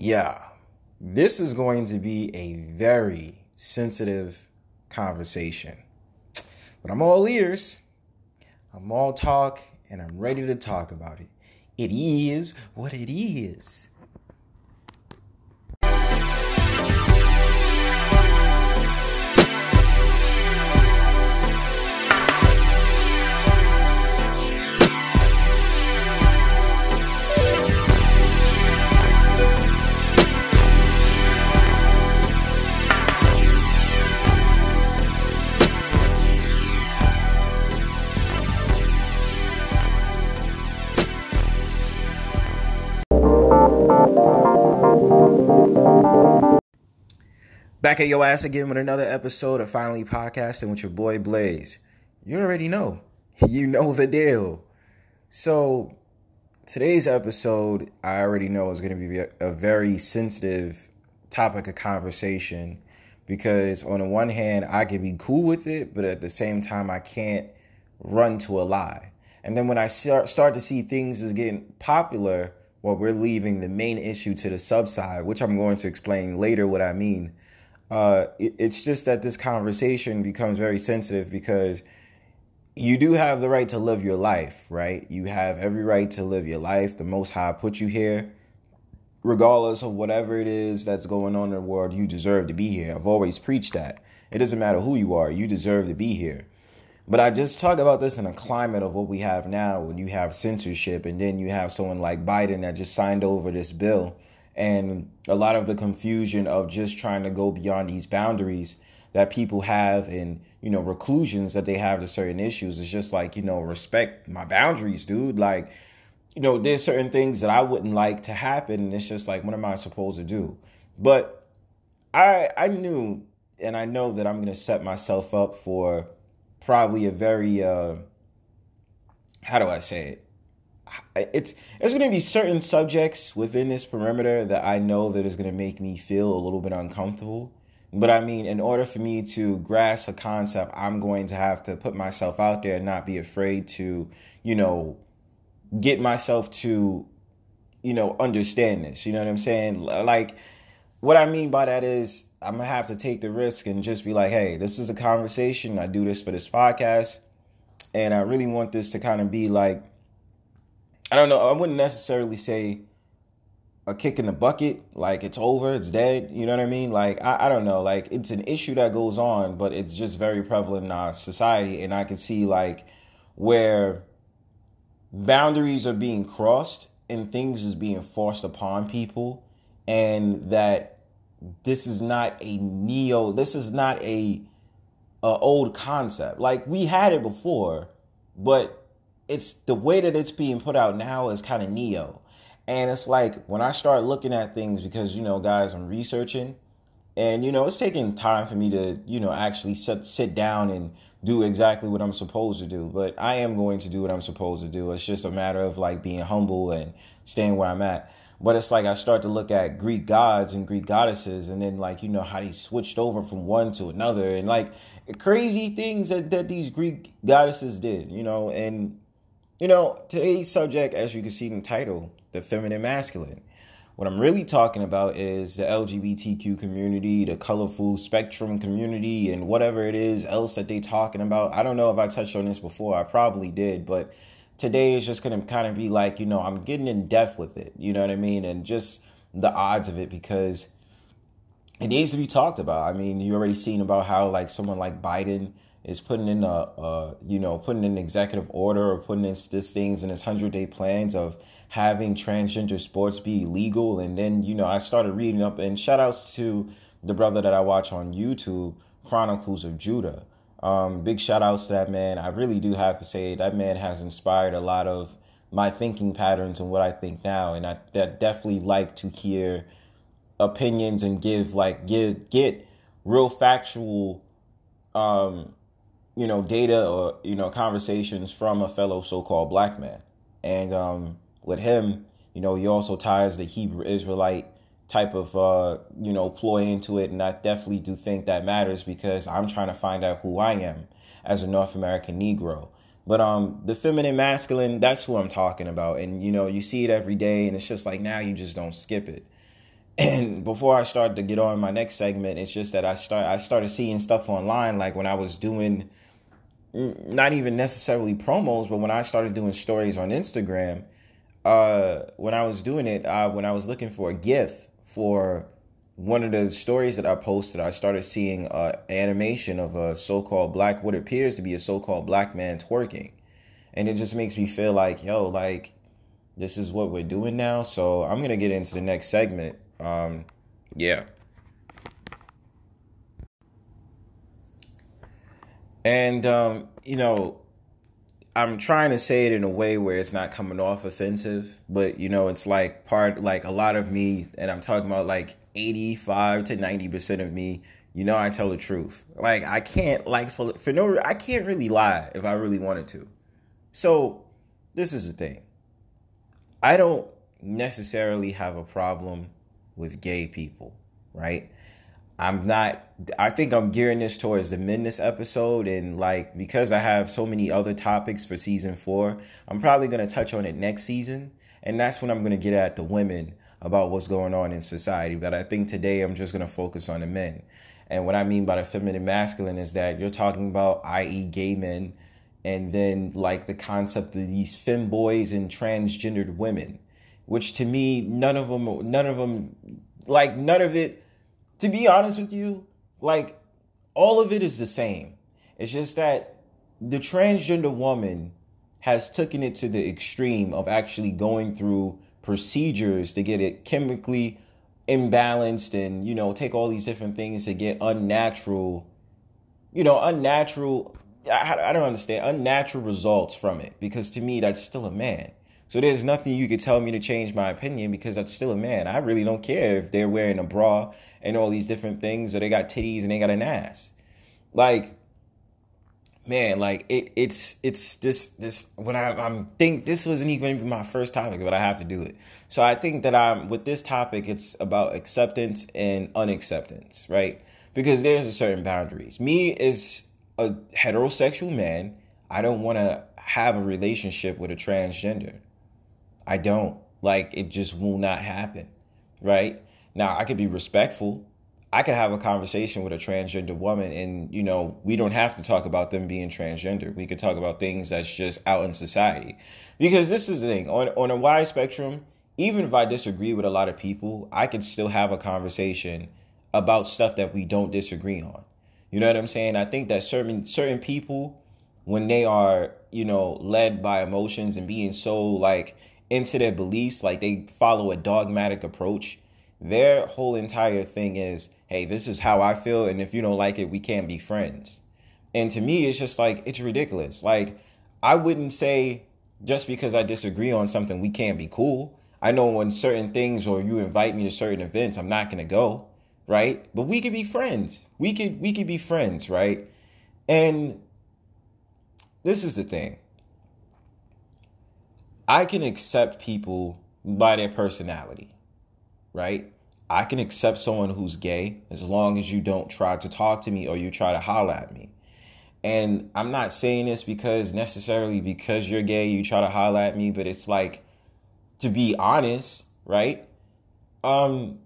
Yeah, this is going to be a very sensitive conversation. But I'm all ears, I'm all talk, and I'm ready to talk about it. It is what it is. Back at your ass again with another episode of Finally Podcasting with your boy Blaze. You already know. You know the deal. So, today's episode, I already know is going to be a very sensitive topic of conversation because, on the one hand, I can be cool with it, but at the same time, I can't run to a lie. And then when I start to see things as getting popular, well, we're leaving the main issue to the subside, which I'm going to explain later what I mean uh, it, it's just that this conversation becomes very sensitive because you do have the right to live your life, right? You have every right to live your life. The Most High put you here. Regardless of whatever it is that's going on in the world, you deserve to be here. I've always preached that. It doesn't matter who you are, you deserve to be here. But I just talk about this in a climate of what we have now when you have censorship and then you have someone like Biden that just signed over this bill and a lot of the confusion of just trying to go beyond these boundaries that people have and you know reclusions that they have to certain issues. Is just like you know respect my boundaries dude. Like you know there's certain things that i wouldn't like to happen and it's just like what am i supposed to do? But i i knew and i know that i'm going to set myself up for probably a very uh how do i say it it's it's going to be certain subjects within this perimeter that I know that is going to make me feel a little bit uncomfortable. But I mean, in order for me to grasp a concept, I'm going to have to put myself out there and not be afraid to, you know, get myself to, you know, understand this. You know what I'm saying? Like, what I mean by that is I'm going to have to take the risk and just be like, hey, this is a conversation. I do this for this podcast. And I really want this to kind of be like, I don't know. I wouldn't necessarily say a kick in the bucket, like it's over, it's dead. You know what I mean? Like I, I don't know. Like it's an issue that goes on, but it's just very prevalent in our society, and I can see like where boundaries are being crossed and things is being forced upon people, and that this is not a neo. This is not a, a old concept. Like we had it before, but it's the way that it's being put out now is kind of neo. And it's like when I start looking at things because you know, guys, I'm researching and you know, it's taking time for me to, you know, actually sit sit down and do exactly what I'm supposed to do. But I am going to do what I'm supposed to do. It's just a matter of like being humble and staying where I'm at. But it's like I start to look at Greek gods and Greek goddesses, and then like you know how they switched over from one to another, and like crazy things that that these Greek goddesses did, you know, and you know, today's subject, as you can see in the title, the feminine masculine. What I'm really talking about is the LGBTQ community, the colorful spectrum community, and whatever it is else that they're talking about. I don't know if I touched on this before. I probably did, but today is just gonna kind of be like, you know, I'm getting in depth with it. You know what I mean? And just the odds of it because it needs to be talked about. I mean, you already seen about how like someone like Biden is putting in a, a, you know putting in executive order or putting in this things in his hundred day plans of having transgender sports be legal. And then you know I started reading up and shout outs to the brother that I watch on YouTube Chronicles of Judah. Um, big shout outs to that man. I really do have to say that man has inspired a lot of my thinking patterns and what I think now. And I that definitely like to hear opinions and give like give get real factual um you know, data or, you know, conversations from a fellow so-called black man. And um, with him, you know, he also ties the Hebrew Israelite type of, uh, you know, ploy into it. And I definitely do think that matters because I'm trying to find out who I am as a North American Negro. But um, the feminine masculine, that's who I'm talking about. And, you know, you see it every day and it's just like now you just don't skip it. and before I start to get on my next segment, it's just that I start I started seeing stuff online like when I was doing not even necessarily promos, but when I started doing stories on Instagram, uh, when I was doing it, uh, when I was looking for a GIF for one of the stories that I posted, I started seeing uh, animation of a so-called black, what appears to be a so-called black man twerking, and it just makes me feel like, yo, like this is what we're doing now. So I'm gonna get into the next segment. Um, yeah. And um, you know, I'm trying to say it in a way where it's not coming off offensive, but you know, it's like part like a lot of me, and I'm talking about like 85 to 90 percent of me. You know, I tell the truth. Like I can't like for for no, I can't really lie if I really wanted to. So this is the thing. I don't necessarily have a problem with gay people, right? I'm not I think I'm gearing this towards the men this episode and like because I have so many other topics for season 4, I'm probably going to touch on it next season and that's when I'm going to get at the women about what's going on in society, but I think today I'm just going to focus on the men. And what I mean by the feminine masculine is that you're talking about i.e. gay men and then like the concept of these femboys and transgendered women which to me none of them none of them like none of it to be honest with you like all of it is the same. It's just that the transgender woman has taken it to the extreme of actually going through procedures to get it chemically imbalanced and you know take all these different things to get unnatural you know unnatural I, I don't understand unnatural results from it. Because to me that's still a man so there's nothing you could tell me to change my opinion because that's still a man. I really don't care if they're wearing a bra and all these different things or they got titties and they got an ass. Like man, like it it's it's this this when I I'm think this wasn't even my first topic, but I have to do it. So I think that I'm with this topic it's about acceptance and unacceptance, right? Because there's a certain boundaries. Me is a heterosexual man, I don't want to have a relationship with a transgender. I don't. Like it just will not happen. Right? Now I could be respectful. I could have a conversation with a transgender woman and you know, we don't have to talk about them being transgender. We could talk about things that's just out in society. Because this is the thing, on on a wide spectrum, even if I disagree with a lot of people, I could still have a conversation about stuff that we don't disagree on. You know what I'm saying? I think that certain certain people when they are, you know, led by emotions and being so like into their beliefs, like they follow a dogmatic approach, their whole entire thing is, hey, this is how I feel, and if you don't like it, we can't be friends. And to me, it's just like it's ridiculous. Like I wouldn't say just because I disagree on something, we can't be cool. I know when certain things or you invite me to certain events, I'm not gonna go, right? But we could be friends. We could we could be friends, right? And this is the thing. I can accept people by their personality, right? I can accept someone who's gay as long as you don't try to talk to me or you try to holler at me. And I'm not saying this because necessarily because you're gay, you try to holler at me, but it's like to be honest, right? Um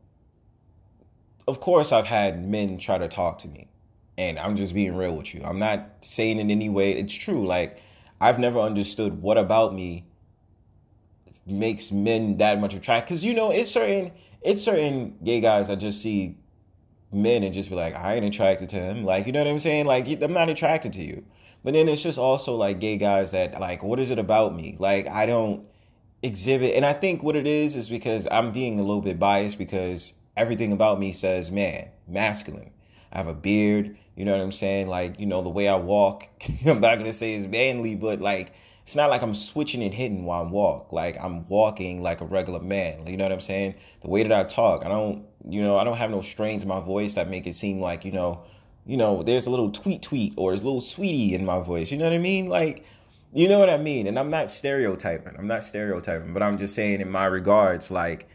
of course I've had men try to talk to me. And I'm just being real with you. I'm not saying in any way it's true. Like I've never understood what about me makes men that much attractive. Because you know, it's certain it's certain gay guys I just see men and just be like, I ain't attracted to him. Like, you know what I'm saying? Like, I'm not attracted to you. But then it's just also like gay guys that like, what is it about me? Like, I don't exhibit. And I think what it is is because I'm being a little bit biased because everything about me says man, masculine. I have a beard. You know what I'm saying? Like, you know, the way I walk, I'm not going to say it's manly, but like, it's not like I'm switching and hitting while I'm walk. Like I'm walking like a regular man. You know what I'm saying? The way that I talk, I don't, you know, I don't have no strains in my voice that make it seem like, you know, you know, there's a little tweet tweet or there's a little sweetie in my voice. You know what I mean? Like, you know what I mean? And I'm not stereotyping. I'm not stereotyping, but I'm just saying in my regards, like,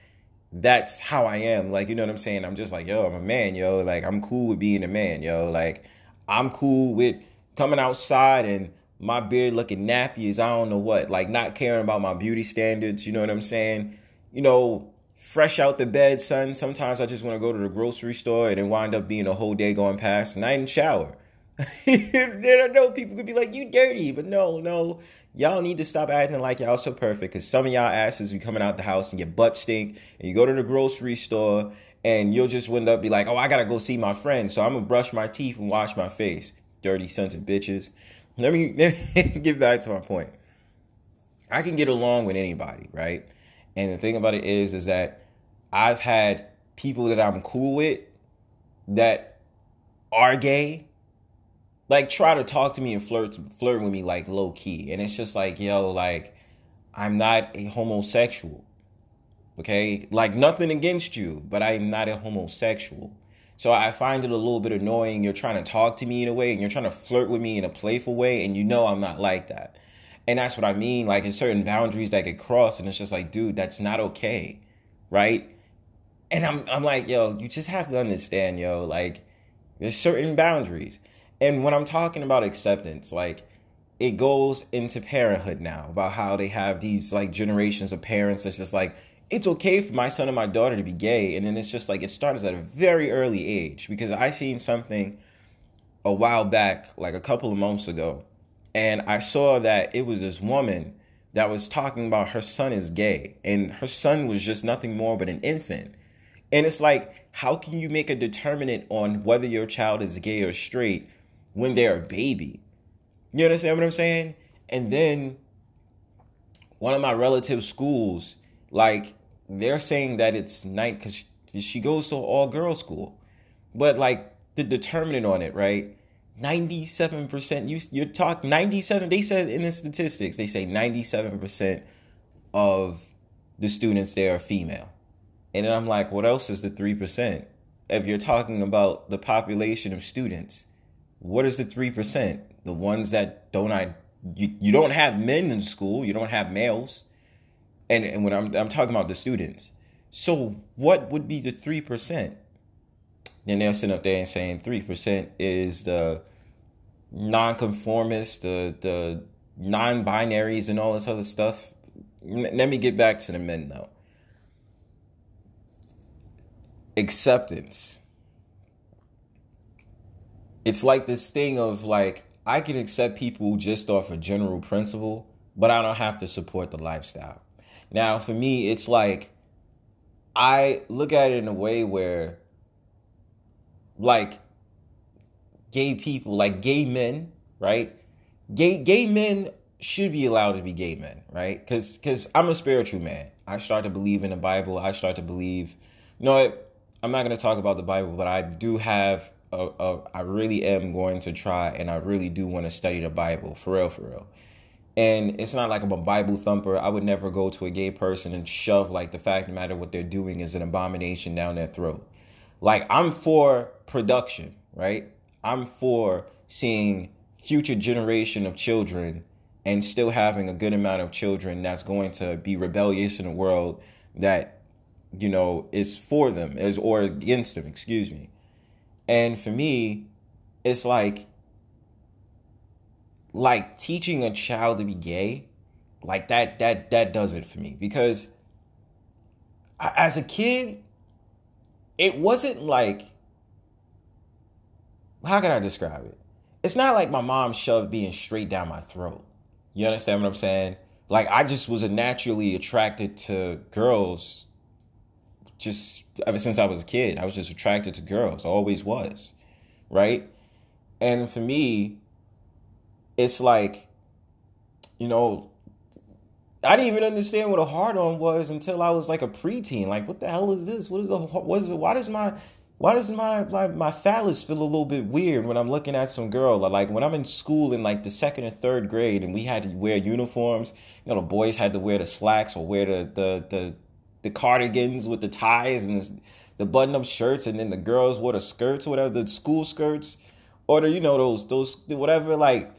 that's how I am. Like, you know what I'm saying? I'm just like, yo, I'm a man, yo. Like, I'm cool with being a man, yo. Like, I'm cool with coming outside and my beard looking nappy as I don't know what, like not caring about my beauty standards, you know what I'm saying? You know, fresh out the bed, son. Sometimes I just want to go to the grocery store and then wind up being a whole day going past night and I didn't shower. I know people could be like, you dirty, but no, no. Y'all need to stop acting like y'all so perfect because some of y'all asses be coming out the house and your butt stink and you go to the grocery store and you'll just wind up be like, oh, I gotta go see my friend, so I'm gonna brush my teeth and wash my face. Dirty sons of bitches. Let me, let me get back to my point. I can get along with anybody, right? And the thing about it is, is that I've had people that I'm cool with that are gay, like try to talk to me and flirt flirt with me like low key, and it's just like, yo, like I'm not a homosexual, okay? Like nothing against you, but I'm not a homosexual. So I find it a little bit annoying. You're trying to talk to me in a way, and you're trying to flirt with me in a playful way, and you know I'm not like that. And that's what I mean. Like, there's certain boundaries that get crossed, and it's just like, dude, that's not okay, right? And I'm, I'm like, yo, you just have to understand, yo, like, there's certain boundaries. And when I'm talking about acceptance, like, it goes into parenthood now about how they have these like generations of parents that's just like it's okay for my son and my daughter to be gay and then it's just like it starts at a very early age because i seen something a while back like a couple of months ago and I saw that it was this woman that was talking about her son is gay and her son was just nothing more but an infant. And it's like, how can you make a determinant on whether your child is gay or straight when they're a baby? You understand what I'm saying? And then one of my relative schools, like, they're saying that it's night because she goes to all girls school. But like the determinant on it, right? 97% you you're talk 97 they said in the statistics they say 97% of the students there are female and then i'm like what else is the 3% if you're talking about the population of students what is the 3% the ones that don't i you, you don't have men in school you don't have males and and when i'm i'm talking about the students so what would be the 3% then they'll sit up there and saying 3% is the nonconformists, the the non-binaries and all this other stuff. Let me get back to the men though. Acceptance. It's like this thing of like I can accept people just off a general principle, but I don't have to support the lifestyle. Now, for me, it's like I look at it in a way where like gay people, like gay men, right? Gay gay men should be allowed to be gay men, right? Because because I'm a spiritual man. I start to believe in the Bible. I start to believe. You know what? I'm not going to talk about the Bible, but I do have. A, a, I really am going to try, and I really do want to study the Bible for real, for real. And it's not like I'm a Bible thumper. I would never go to a gay person and shove like the fact the matter what they're doing is an abomination down their throat. Like I'm for production, right? I'm for seeing future generation of children and still having a good amount of children that's going to be rebellious in a world that you know is for them is or against them excuse me and for me it's like like teaching a child to be gay like that that that does it for me because as a kid it wasn't like how can I describe it? It's not like my mom shoved being straight down my throat. You understand what I'm saying? Like I just was naturally attracted to girls just ever since I was a kid. I was just attracted to girls. I always was. Right? And for me, it's like, you know, I didn't even understand what a hard on was until I was like a preteen. Like, what the hell is this? What is the what is it? Why does my why does my, my my phallus feel a little bit weird when I'm looking at some girl? Like when I'm in school in like the second or third grade and we had to wear uniforms, you know, the boys had to wear the slacks or wear the the the, the cardigans with the ties and the, the button up shirts, and then the girls wore the skirts or whatever, the school skirts, or the you know those those whatever. Like,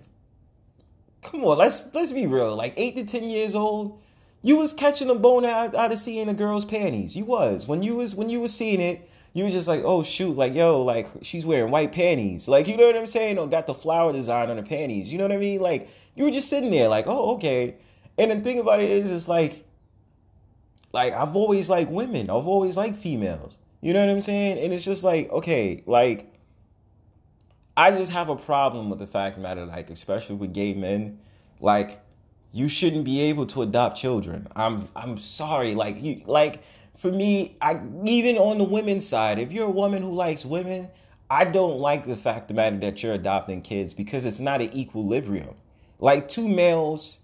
come on, let's let's be real. Like eight to ten years old, you was catching a bone out, out of seeing a girl's panties. You was when you was when you was seeing it you was just like, oh shoot, like yo, like she's wearing white panties, like you know what I'm saying, or got the flower design on her panties. You know what I mean? Like you were just sitting there, like, oh okay. And the thing about it is, it's like like I've always liked women. I've always liked females. You know what I'm saying? And it's just like, okay, like I just have a problem with the fact the matter, like, especially with gay men, like, you shouldn't be able to adopt children. I'm I'm sorry. Like you like for me, I even on the women's side, if you're a woman who likes women, I don't like the fact the matter that you're adopting kids because it's not an equilibrium. Like two males,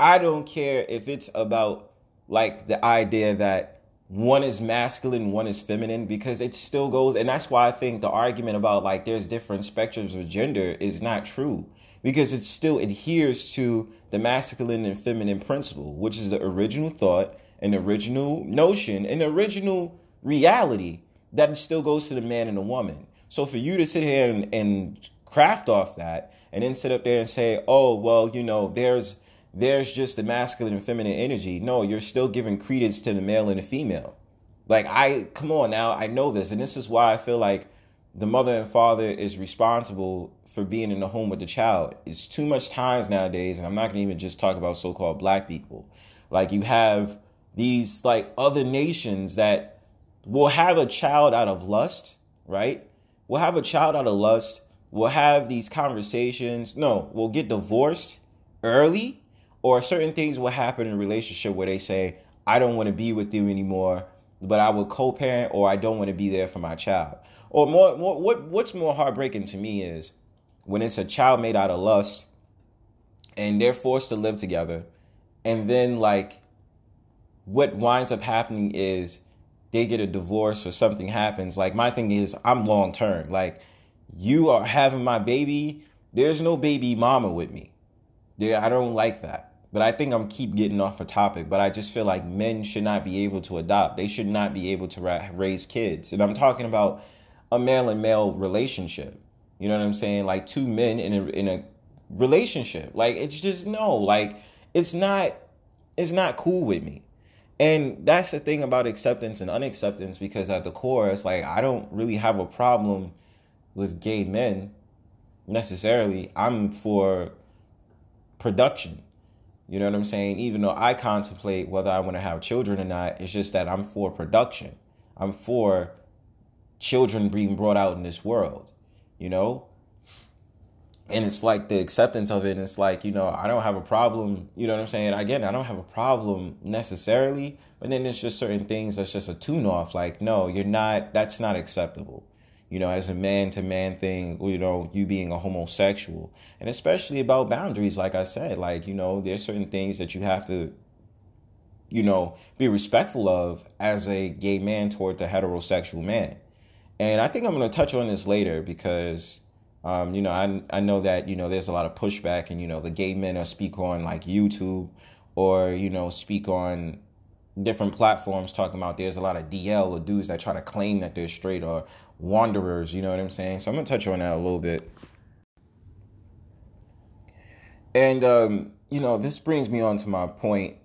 I don't care if it's about like the idea that one is masculine, one is feminine, because it still goes, and that's why I think the argument about like there's different spectrums of gender is not true, because it still adheres to the masculine and feminine principle, which is the original thought, an original notion, an original reality that still goes to the man and the woman. So for you to sit here and, and craft off that, and then sit up there and say, oh, well, you know, there's there's just the masculine and feminine energy. No, you're still giving credence to the male and the female. Like I come on now, I know this, and this is why I feel like the mother and father is responsible for being in the home with the child. It's too much times nowadays, and I'm not gonna even just talk about so-called black people. Like you have these like other nations that will have a child out of lust, right? We'll have a child out of lust. We'll have these conversations. No, we'll get divorced early or certain things will happen in a relationship where they say, I don't want to be with you anymore, but I would co-parent or I don't want to be there for my child. Or more, more what what's more heartbreaking to me is when it's a child made out of lust and they're forced to live together and then like what winds up happening is they get a divorce or something happens. Like my thing is i'm long term like you are having my baby there's no baby mama with me. I don't like that but I think I'm keep getting off a topic. But I just feel like men should not be able to adopt. They should not be able to ra- raise kids. And I'm talking about a male and male relationship. You know what I'm saying? Like two men in a in a relationship. Like it's just no. Like it's not. It's not cool with me. And that's the thing about acceptance and unacceptance because at the core, it's like I don't really have a problem with gay men necessarily. I'm for production. You know what I'm saying? Even though I contemplate whether I want to have children or not, it's just that I'm for production. I'm for children being brought out in this world, you know? And it's like the acceptance of it. it's like, you know, I don't have a problem. You know what I'm saying? Again, I don't have a problem necessarily, but then there's just certain things that's just a tune off. Like, no, you're not, that's not acceptable you know, as a man to man thing, you know, you being a homosexual, and especially about boundaries, like I said, like, you know, there's certain things that you have to, you know, be respectful of as a gay man towards a heterosexual man. And I think I'm going to touch on this later because, um, you know, I, I know that, you know, there's a lot of pushback and, you know, the gay men are speak on like YouTube or, you know, speak on different platforms talking about there's a lot of DL or dudes that try to claim that they're straight or wanderers, you know what I'm saying? So I'm gonna touch on that a little bit. And um, you know, this brings me on to my point.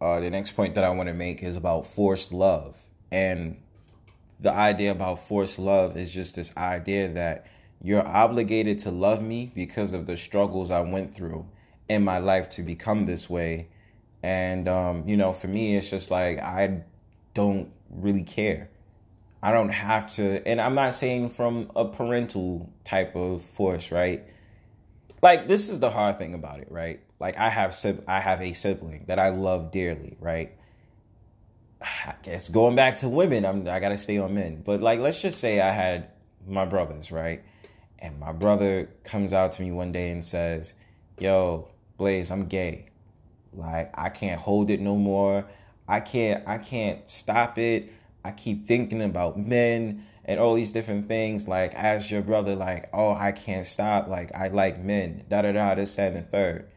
Uh, the next point that I want to make is about forced love. And the idea about forced love is just this idea that you're obligated to love me because of the struggles I went through in my life to become this way and, um, you know, for me, it's just like, I don't really care. I don't have to, and I'm not saying from a parental type of force, right? Like this is the hard thing about it, right? Like I have I have a sibling that I love dearly, right? I guess going back to women, I'm I gotta stay on men. But like let's just say I had my brothers, right? And my brother comes out to me one day and says, Yo, Blaze, I'm gay. Like I can't hold it no more. I can't I can't stop it. I keep thinking about men and all these different things. Like as your brother, like, oh, I can't stop. Like I like men. Da da da this, and the third.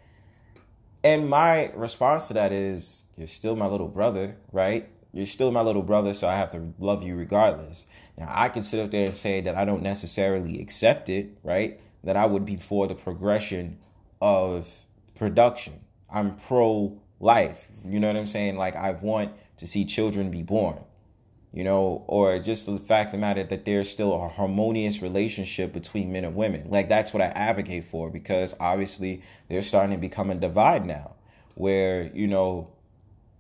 And my response to that is, you're still my little brother, right? You're still my little brother, so I have to love you regardless. Now I can sit up there and say that I don't necessarily accept it, right? That I would be for the progression of production. I'm pro life. You know what I'm saying? Like I want to see children be born. You know, or just the fact of the matter that there's still a harmonious relationship between men and women. Like that's what I advocate for because obviously they're starting to become a divide now where, you know,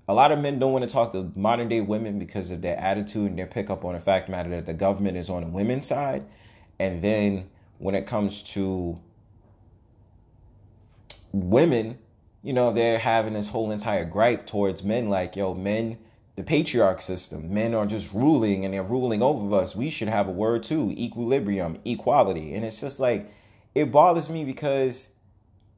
a lot of men don't want to talk to modern day women because of their attitude and their pickup on the fact matter that the government is on the women's side. And then when it comes to women, you know, they're having this whole entire gripe towards men like, yo, men, the patriarch system, men are just ruling and they're ruling over us. We should have a word too equilibrium, equality. And it's just like, it bothers me because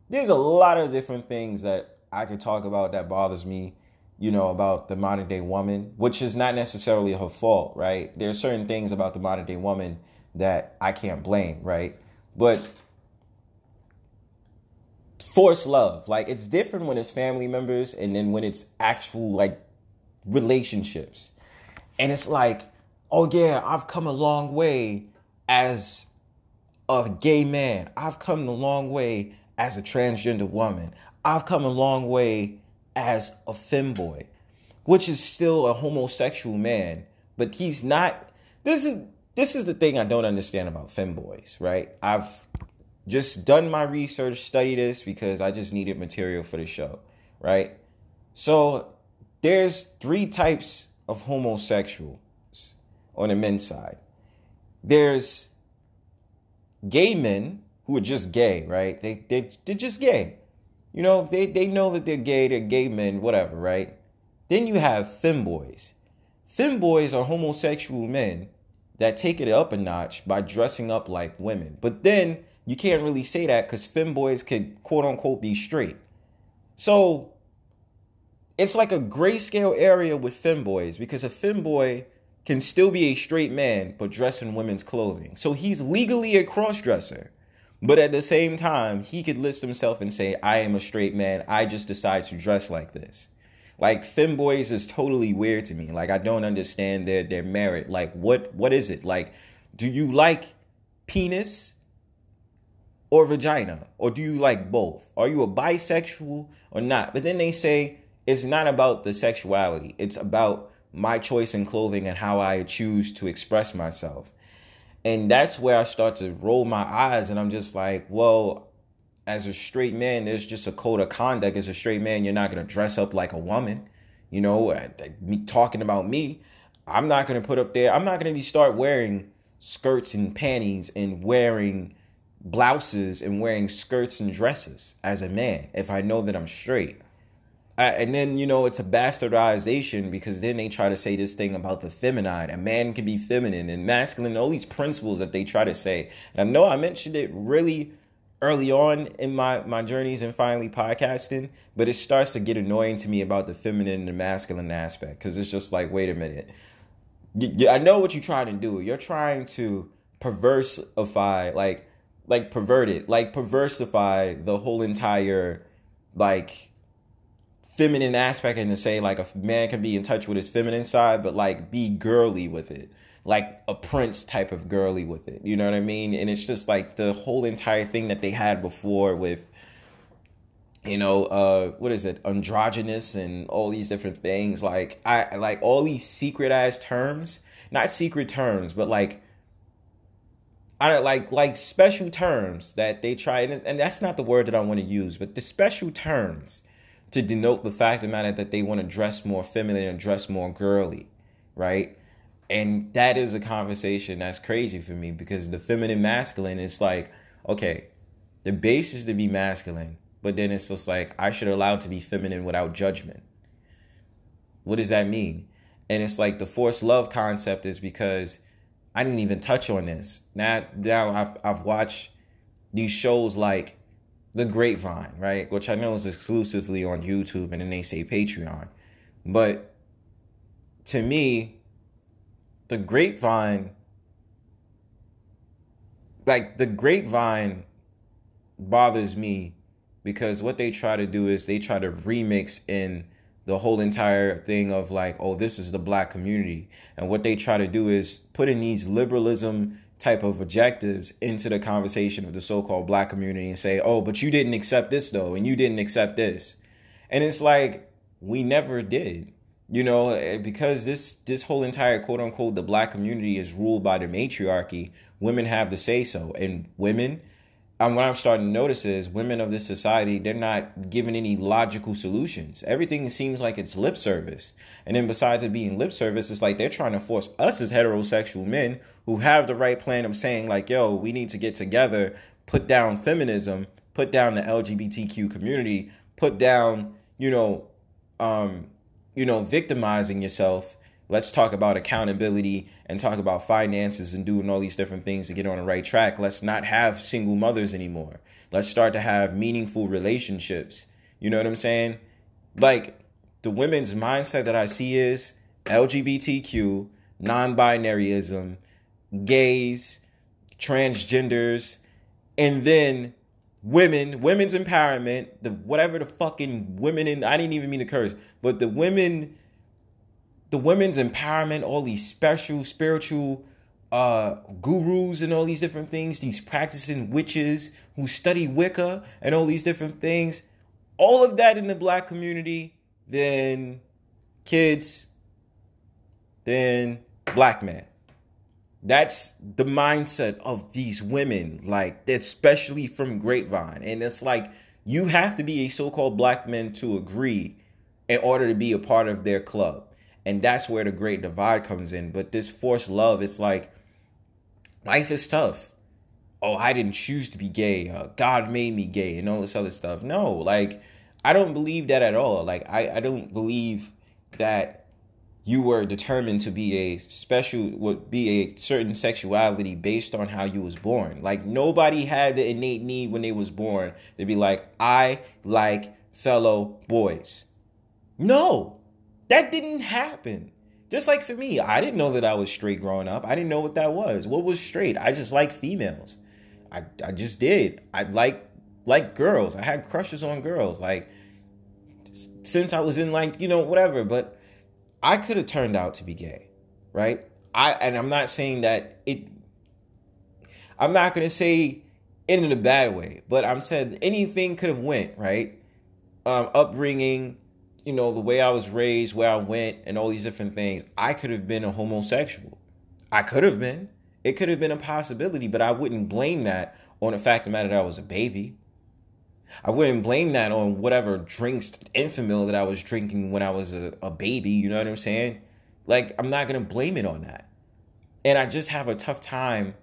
there's a lot of different things that I could talk about that bothers me you know, about the modern day woman, which is not necessarily her fault, right? There are certain things about the modern day woman that I can't blame, right? But forced love, like it's different when it's family members and then when it's actual like relationships. And it's like, oh yeah, I've come a long way as a gay man. I've come a long way as a transgender woman. I've come a long way as a femboy, which is still a homosexual man, but he's not. This is this is the thing I don't understand about femboys, right? I've just done my research, study this because I just needed material for the show, right? So there's three types of homosexuals on the men's side. There's gay men who are just gay, right? They they they're just gay. You know, they, they know that they're gay, they're gay men, whatever, right? Then you have femboys. Femboys are homosexual men that take it up a notch by dressing up like women. But then you can't really say that because femboys could quote unquote be straight. So it's like a grayscale area with femboys because a femboy can still be a straight man but dress in women's clothing. So he's legally a cross dresser. But at the same time, he could list himself and say, I am a straight man. I just decide to dress like this. Like femboys is totally weird to me. Like I don't understand their their merit. Like what what is it? Like do you like penis or vagina? Or do you like both? Are you a bisexual or not? But then they say it's not about the sexuality. It's about my choice in clothing and how I choose to express myself. And that's where I start to roll my eyes and I'm just like, well, as a straight man, there's just a code of conduct. As a straight man, you're not going to dress up like a woman. You know, uh, me talking about me, I'm not going to put up there, I'm not going to be start wearing skirts and panties and wearing blouses and wearing skirts and dresses as a man if I know that I'm straight. And then you know it's a bastardization because then they try to say this thing about the feminine. A man can be feminine and masculine all these principles that they try to say. And i know i mentioned it really early on in my my journeys and finally podcasting but it starts to get annoying to me about the feminine and the masculine aspect because it's just like wait a minute. I know what you're trying to do. You're trying to perversify like like pervert it like perversify the whole entire like feminine aspect and to say like a man can be in touch with his feminine side, but like be girly with it. Like a prince type of girly with it. You know what I mean? And it's just like the whole entire thing that they had before with you know, uh, what is it, androgynous and all these different things. Like I like all these secret ass terms, not secret terms, but like I like like special terms that they try, and, and that's not the word that I want to use, but the special terms to denote the fact of the matter that they want to dress more feminine and dress more girly, right? And that is a conversation that's crazy for me because the feminine masculine is like, okay, the base is to be masculine, but then it's just like I should allow to be feminine without judgment. What does that mean? And it's like the forced love concept is because I didn't even touch on this. Now, now I've I've watched these shows like the Grapevine, right? Which I know is exclusively on YouTube and then they say Patreon. But to me, the Grapevine, like the Grapevine bothers me because what they try to do is they try to remix in the whole entire thing of like, oh, this is the black community. And what they try to do is put in these liberalism type of objectives into the conversation of the so-called black community and say, "Oh, but you didn't accept this though, and you didn't accept this." And it's like we never did. You know, eh, because this this whole entire quote unquote the black community is ruled by the matriarchy, women have to say so. And women and what I'm starting to notice is women of this society, they're not given any logical solutions. Everything seems like it's lip service. And then besides it being lip service, it's like they're trying to force us as heterosexual men who have the right plan of saying, like, yo, we need to get together, put down feminism, put down the LGBTQ community, put down, you know, um, you know, victimizing yourself Let's talk about accountability and talk about finances and doing all these different things to get on the right track. Let's not have single mothers anymore. Let's start to have meaningful relationships. You know what I'm saying? Like the women's mindset that I see is LGBTQ, non binaryism, gays, transgenders, and then women, women's empowerment, the whatever the fucking women in I didn't even mean to curse, but the women the women's empowerment, all these special spiritual uh, gurus and all these different things, these practicing witches who study Wicca and all these different things, all of that in the black community, then kids, then black men. That's the mindset of these women, like especially from Grapevine. And it's like you have to be a so-called black man to agree in order to be a part of their club and that's where the great divide comes in. But this forced love it's like life is tough. Oh i didn't choose to be gay. Uh, god made me gay and all this other stuff. No like i don't believe that at all. Like i, I don't believe that you were determined to be a special would be a certain sexuality based on how you was born. Like nobody had the innate need when they was born to be like i like fellow boys. No that didn't happen. Just like for me, I didn't know that I was straight growing up. I didn't know what that was. What was straight? I just like females. I, I just did. I like like girls. I had crushes on girls. Like since I was in like, you know, whatever, but I could have turned out to be gay, right? I and I'm not saying that it I'm not going to say it in a bad way, but I'm saying anything could have went, right? Um upbringing, you know, the way I was raised, where I went, and all these different things, I could have been a homosexual. I could have been. It could have been a possibility, but I wouldn't blame that on the fact of the matter that I was a baby. I wouldn't blame that on whatever drinks, Enfamil that I was drinking when I was a, a baby. You know what I'm saying? Like, I'm not going to blame it on that. And I just have a tough time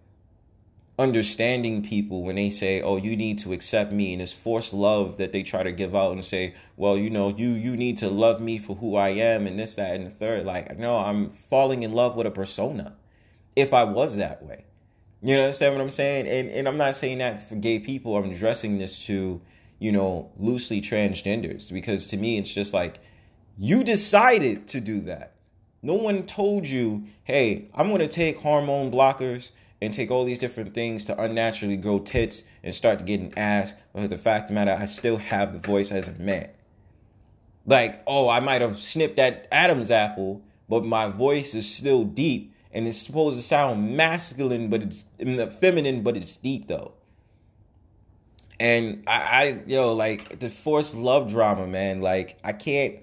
understanding people when they say oh you need to accept me and this forced love that they try to give out and say well you know you you need to love me for who i am and this that and the third. Like no i'm falling in love with a persona if i was that way. You know understand what i'm saying? And and i'm not saying that for gay people. I'm addressing this to you know loosely transgenders because to me it's just like you decided to do that. No one told you hey i'm going to take hormone blockers and take all these different things to unnaturally grow tits and start getting ass. But the fact of the matter, I still have the voice as a man. Like, oh, I might have snipped that Adam's apple, but my voice is still deep and it's supposed to sound masculine, but it's feminine, but it's deep though. And I, I, yo, like the forced love drama, man. Like I can't,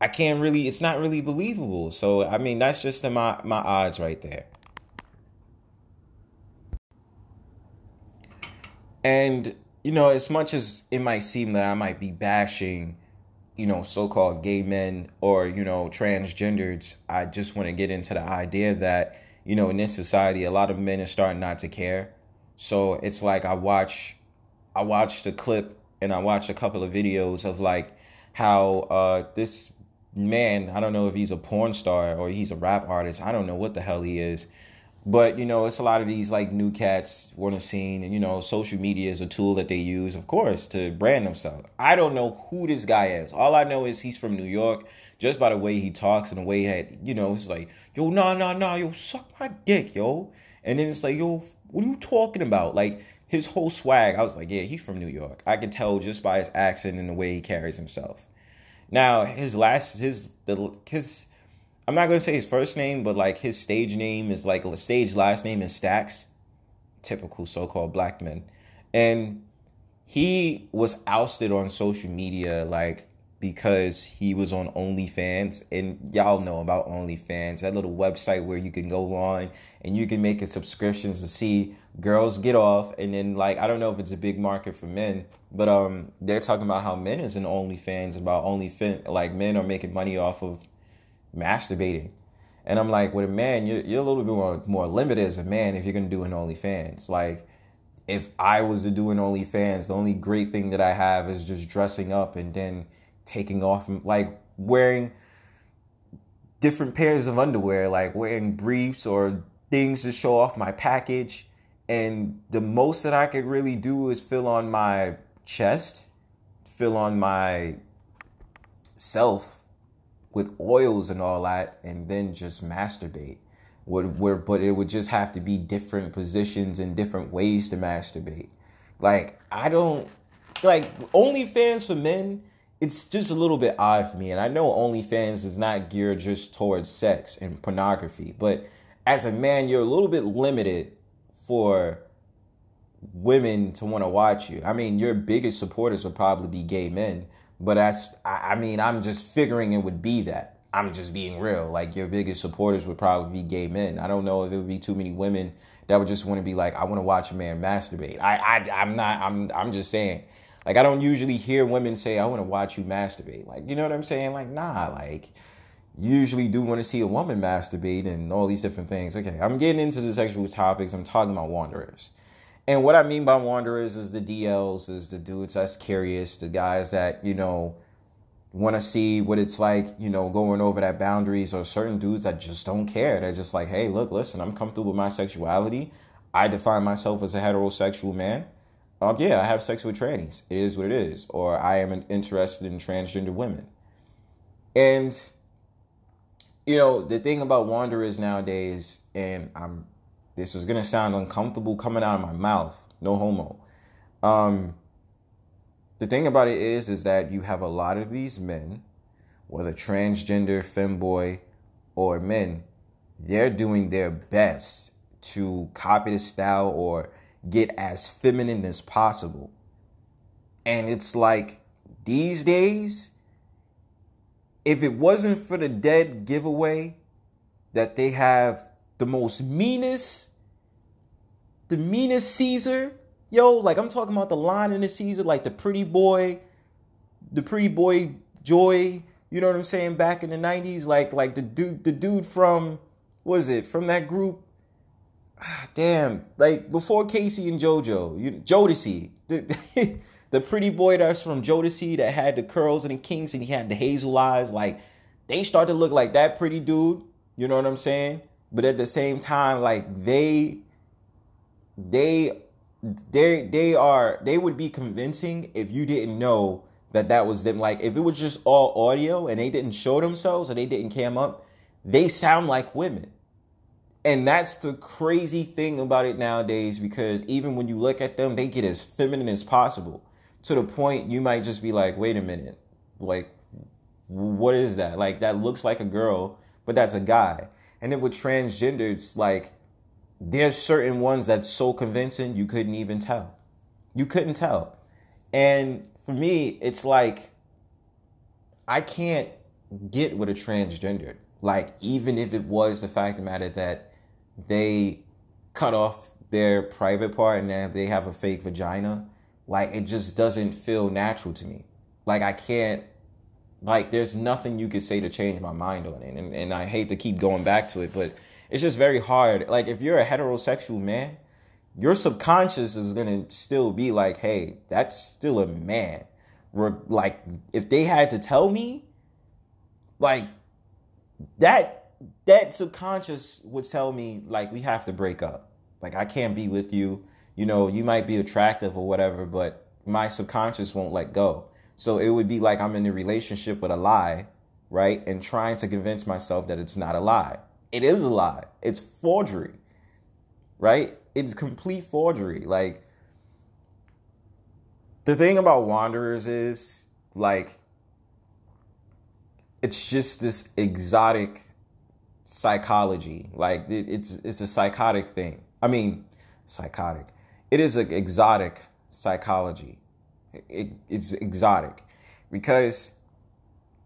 I can't really. It's not really believable. So I mean, that's just my my odds right there. And, you know, as much as it might seem that I might be bashing, you know, so called gay men or, you know, transgenders, I just want to get into the idea that, you know, in this society, a lot of men are starting not to care. So it's like I watch, I watched a clip and I watched a couple of videos of like how uh, this man, I don't know if he's a porn star or he's a rap artist, I don't know what the hell he is but you know, it's a lot of these like new cats the scene, and you know, social media is a tool that they use, of course, to brand themselves. I don't know who this guy is. All I know is he's from New York, just by the way he talks and the way he had, you know, it's like, yo, nah, nah, nah, yo, suck my dick, yo. And then it's like, yo, what are you talking about? Like his whole swag, I was like, yeah, he's from New York. I can tell just by his accent and the way he carries himself. Now, his last, his the his I'm not gonna say his first name, but like his stage name is like stage last name is Stacks, typical so-called black men, and he was ousted on social media like because he was on OnlyFans. And y'all know about OnlyFans, that little website where you can go on and you can make a subscriptions to see girls get off. And then like I don't know if it's a big market for men, but um they're talking about how men is in OnlyFans about OnlyFans like men are making money off of masturbating. And I'm like, with a man, you're, you're a little bit more, more limited as a man if you're gonna do an OnlyFans. Like if I was to do an OnlyFans, the only great thing that I have is just dressing up and then taking off, like wearing different pairs of underwear, like wearing briefs or things to show off my package. And the most that I could really do is fill on my chest, fill on my self with oils and all that, and then just masturbate would where but it would just have to be different positions and different ways to masturbate. Like I don't like OnlyFans for men. It's just a little bit odd for me, and I know OnlyFans is not geared just towards sex and pornography, but as a man, you're a little bit limited for women to want to watch you. I mean, your biggest supporters would probably be gay men, but that's I, I mean, I'm just figuring it would be that. I'm just being real. Like your biggest supporters would probably be gay men. I don't know if it would be too many women that would just want to be like, I want to watch a man masturbate. I, I I'm not. I'm I'm just saying. Like I don't usually hear women say, I want to watch you masturbate. Like you know what I'm saying? Like nah. Like usually do want to see a woman masturbate and all these different things. Okay, I'm getting into the sexual topics. I'm talking about wanderers. And what I mean by wanderers is the DLs, is the dudes that's curious, the guys that, you know, want to see what it's like, you know, going over that boundaries or certain dudes that just don't care. They're just like, hey, look, listen, I'm comfortable with my sexuality. I define myself as a heterosexual man. Um, yeah, I have sex with trannies. It is what it is. Or I am interested in transgender women. And, you know, the thing about wanderers nowadays, and I'm, this is to sound uncomfortable coming out of my mouth, no homo. Um, the thing about it is is that you have a lot of these men whether transgender femboy or men they're doing their best to copy the style or get as feminine as possible and it's like these days if it wasn't for the dead giveaway that they have the most meanest the meanest caesar Yo, like I'm talking about the line in the Caesar, like the pretty boy, the pretty boy joy, you know what I'm saying, back in the 90s, like like the dude the dude from was it, from that group? Ah, damn, like before K-Ci and JoJo, you Jodeci. The, the pretty boy that's from Jodeci that had the curls and the kinks and he had the hazel eyes, like they start to look like that pretty dude, you know what I'm saying? But at the same time, like they they they they are they would be convincing if you didn't know that that was them. Like if it was just all audio and they didn't show themselves and they didn't cam up they sound like women. And that's the crazy thing about it nowadays because even when you look at them they get as feminine as possible to the point you might just be like wait a minute. Like what is that? Like that looks like a girl but that's a guy. And then with transgenders like there's certain ones that's so convincing you couldn't even tell. You couldn't tell. And for me, it's like I can't get with a transgender. Like, even if it was the fact of the matter that they cut off their private part and they have a fake vagina, like it just doesn't feel natural to me. Like I can't like there's nothing you could say to change my mind on it. And and I hate to keep going back to it, but it's just very hard. Like if you're a heterosexual man, your subconscious is gonna still be like, hey, that's still a man. Like, if they had to tell me, like that that subconscious would tell me like we have to break up. Like I can't be with you. You know, you might be attractive or whatever, but my subconscious won't let go. So it would be like I'm in a relationship with a lie, right? And trying to convince myself that it's not a lie it is a lie. It's forgery, right? It's complete forgery. Like, the thing about Wanderers is, like, it's just this exotic psychology. Like, it, it's it's a psychotic thing. I mean, psychotic. It is an exotic psychology. It, it's exotic because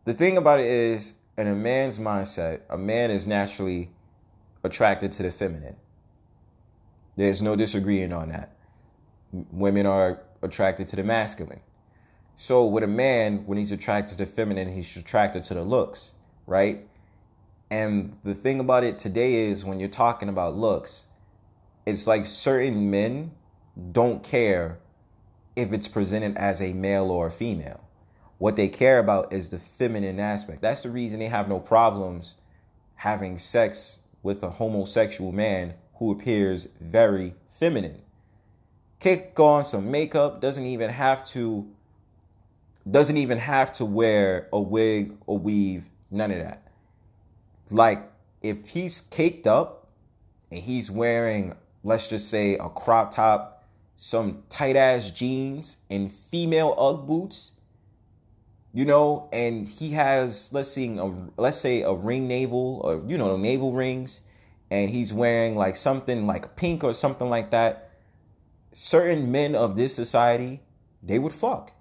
the thing about it is, in a man's mindset, a man is naturally attracted to the feminine. There's no disagreeing on that. Women are attracted to the masculine. So with a man, when he's attracted to the feminine, he's attracted to the looks, right? And the thing about it today is when you're talking about looks, it's like certain men don't care if it's presented as a male or a female. What they care about is the feminine aspect. That's the reason they have no problems having sex with a homosexual man who appears very feminine. Kick on some makeup, doesn't even have to doesn't even have to wear a wig or weave, none of that. Like if he's caked up and he's wearing let's just say a crop top, some tight ass jeans and female UGG boots, you know, and he has let's see a, let's say a ring navel or you know the navel rings and he's wearing like something like pink or something like that. Certain men of this society they would fuck.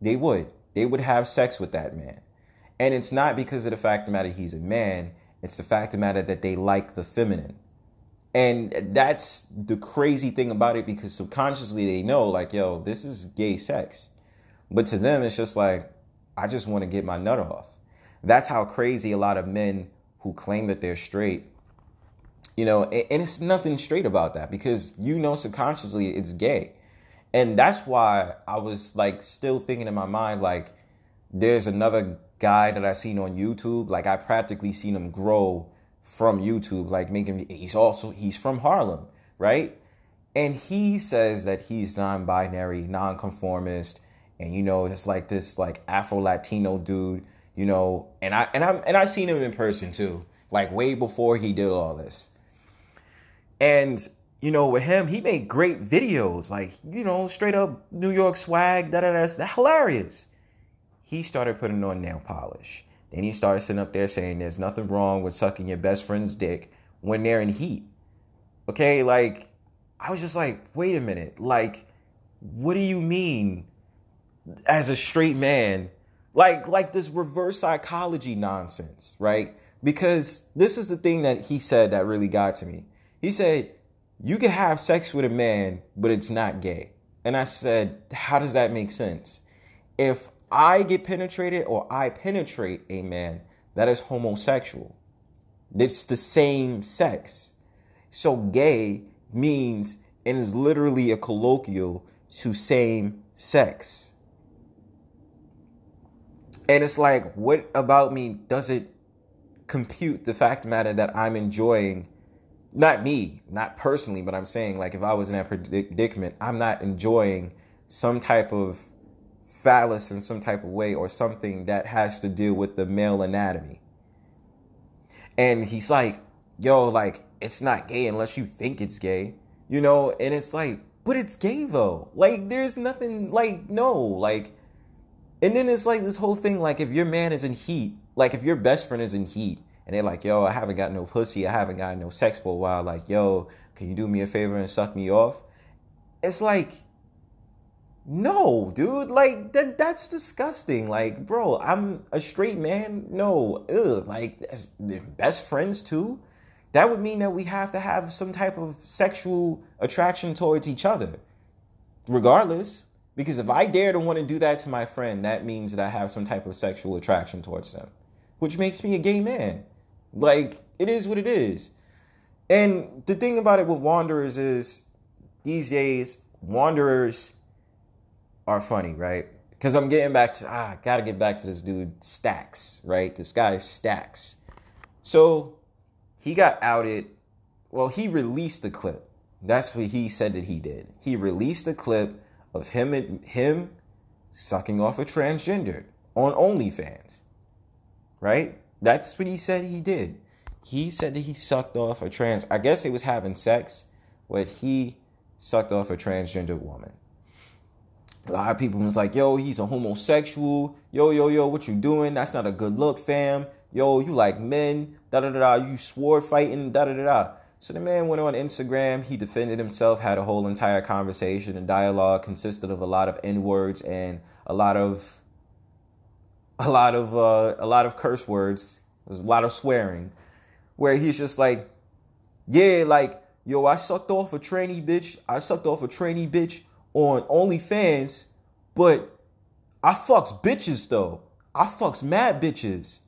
They would. They would have sex with that man. And it's not because of the fact of the matter he's a man. It's the fact of the matter that they like the feminine. And that's the crazy thing about it because subconsciously they know like yo this is gay sex. But to them it's just like I just want to get my nut off. That's how crazy a lot of men who claim that they're straight, you know, and, it's nothing straight about that because you know subconsciously it's gay. And that's why I was like still thinking in my mind, like, there's another guy that I seen on YouTube. Like I practically seen him grow from YouTube, like making he's also he's from Harlem, right? And he says that he's non-binary, non-conformist, and you know it's like this like Afro Latino dude, you know, and I and I and I seen him in person too, like way before he did all this. And you know, with him, he made great videos, like you know, straight up New York swag, da da da, that's hilarious. He started putting on nail polish. Then he started sitting up there saying there's nothing wrong with sucking your best friend's dick when they're in heat. Okay, like I was just like, wait a minute, like, what do you mean? As a straight man like like this reverse psychology nonsense right? Because this is the thing that he said that really got to me. He said you can have sex with a man but it's not gay. And i said how does that make sense? If i get penetrated or i penetrate a man that is homosexual it's the same sex. So gay means and is literally a colloquial to same sex and it's like, what about me does it compute the fact matter that I'm enjoying, not me, not personally, but I'm saying, like, if I was in that predicament, I'm not enjoying some type of phallus in some type of way or something that has to do with the male anatomy. And he's like, yo, like, it's not gay unless you think it's gay, you know? And it's like, but it's gay though. Like, there's nothing, like, no, like, and then it's like this whole thing like if your man is in heat, like if your best friend is in heat and they're like, yo, I haven't got no pussy, I haven't got no sex for a while, like, yo, can you do me a favor and suck me off? It's like, no, dude, like that that's disgusting. Like, bro, I'm a straight man. No, ugh, like best friends too. That would mean that we have to have some type of sexual attraction towards each other. Regardless. Because if I dare to want to do that to my friend, that means that I have some type of sexual attraction towards them, which makes me a gay man. Like, it is what it is. And the thing about it with Wanderers is these days, Wanderers are funny, right? Because I'm getting back to, ah, I gotta get back to this dude, Stacks, right? This guy, Stacks. So he got outed. Well, he released the clip. That's what he said that he did. He released a clip of him and him sucking off a transgender on OnlyFans. Right? That's what he said he did. He said that he sucked off a trans I guess he was having sex, but he sucked off a transgender woman. A lot of people was like, yo, he's a homosexual. Yo, yo, yo, what you doing? That's not a good look, fam. Yo, you like men. Da da da da. You sword fighting. Da da da da. So the man went on Instagram, he defended himself, had a whole entire conversation and dialogue consisted of a lot of N words and a lot of a lot of uh, a lot of curse words. There's a lot of swearing, where he's just like, yeah, like yo, I sucked off a trainee bitch. I sucked off a trainee bitch on OnlyFans, but I fucks bitches though. I fucks mad bitches.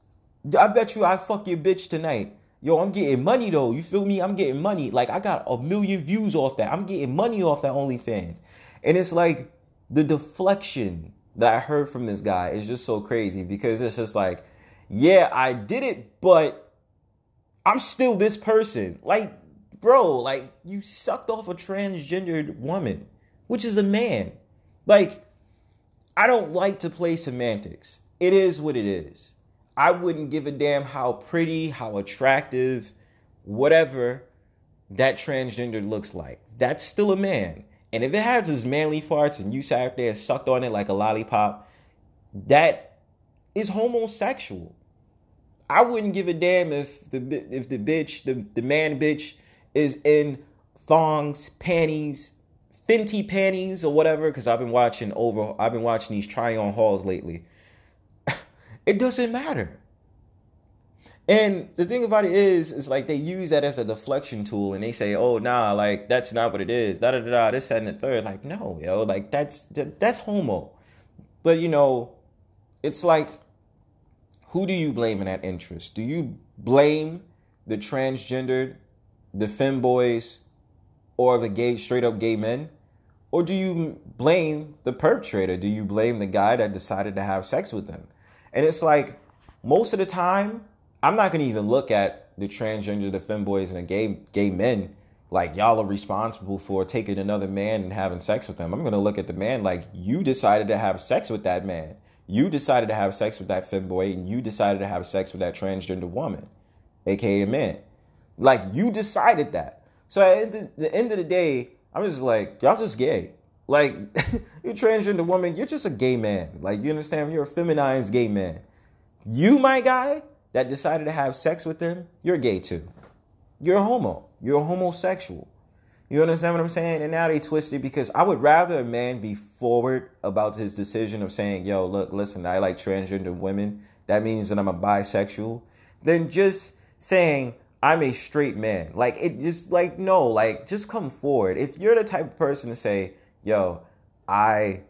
I bet you I fuck your bitch tonight. Yo, I'm getting money though. You feel me? I'm getting money. Like I got a million views off that. I'm getting money off that OnlyFans. And it's like the deflection that I heard from this guy is just so crazy because it's just like, yeah, I did it, but I'm still this person. Like, bro, like you sucked off a transgendered woman, which is a man. Like, I don't like to play semantics. It is what it is. I wouldn't give a damn how pretty, how attractive, whatever that transgender looks like. That's still a man. And if it has his manly parts and you sat there and sucked on it like a lollipop, that is homosexual. I wouldn't give a damn if the if the bitch, the, the man bitch is in thongs, panties, Fenty panties or whatever, because I've been watching over I've been watching these try on hauls lately. It doesn't matter. And the thing about it is, is like they use that as a deflection tool, and they say, "Oh, nah, like that's not what it is." Da da da da. This, and the third. Like, no, yo, like that's that, that's homo. But you know, it's like, who do you blame in that interest? Do you blame the transgendered, the femboys, or the gay, straight up gay men, or do you blame the perpetrator? Do you blame the guy that decided to have sex with them? And it's like most of the time I'm not gonna even look at the transgender, the femboys, and the gay gay men like y'all are responsible for taking another man and having sex with them. I'm gonna look at the man like you decided to have sex with that man. You decided to have sex with that femboy, and you decided to have sex with that transgender woman, aka a man. Like you decided that. So at the, the end of the day, I'm just like y'all just gay. Like you're transgender woman, you're just a gay man. Like you understand? You're a feminized gay man. You, my guy, that decided to have sex with them, you're gay too. You're a homo. You're a homosexual. You understand what I'm saying? And now they twist it because I would rather a man be forward about his decision of saying, yo, look, listen, I like transgender women. That means that I'm a bisexual. Than just saying, I'm a straight man. Like, it just, like, no, like, just come forward. If you're the type of person to say, yo, I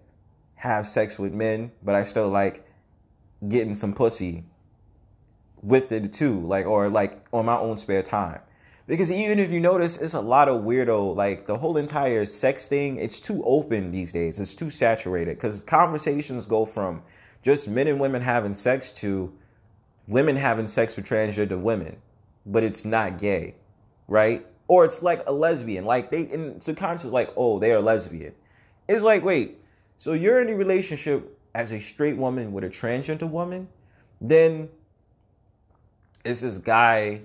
have sex with men, but I still like getting some pussy with it too, like or like on my own spare time. Because even if you notice, it's a lot of weirdo, like the whole entire sex thing, it's too open these days. It's too saturated. Because conversations go from just men and women having sex to women having sex with transgender women, but it's not gay, right? Or it's like a lesbian. Like they in subconscious, like, oh, they are lesbian. It's like, wait, so you're in a relationship as a straight woman with a transgender woman, then is this guy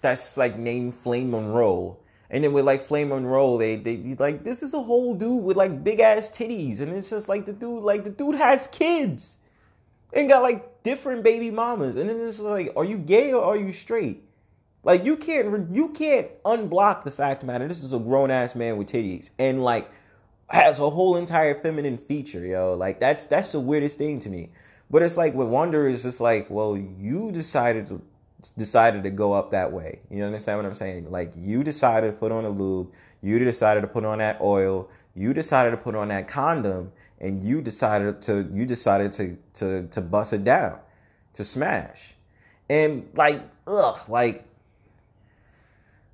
that's like named Flame Monroe. And then with like Flame Monroe, they they like this is a whole dude with like big ass titties, and it's just like the dude like the dude has kids, and got like different baby mamas, and then it's like, are you gay or are you straight? Like you can't you can't unblock the fact matter. This is a grown ass man with titties, and like has a whole entire feminine feature, yo. Like that's that's the weirdest thing to me. But it's like with Wonder is just like, well, you decided to decided to go up that way. You understand what I'm saying? Like you decided to put on a lube, you decided to put on that oil, you decided to put on that condom, and you decided to you decided to to to bust it down, to smash. And like, ugh, like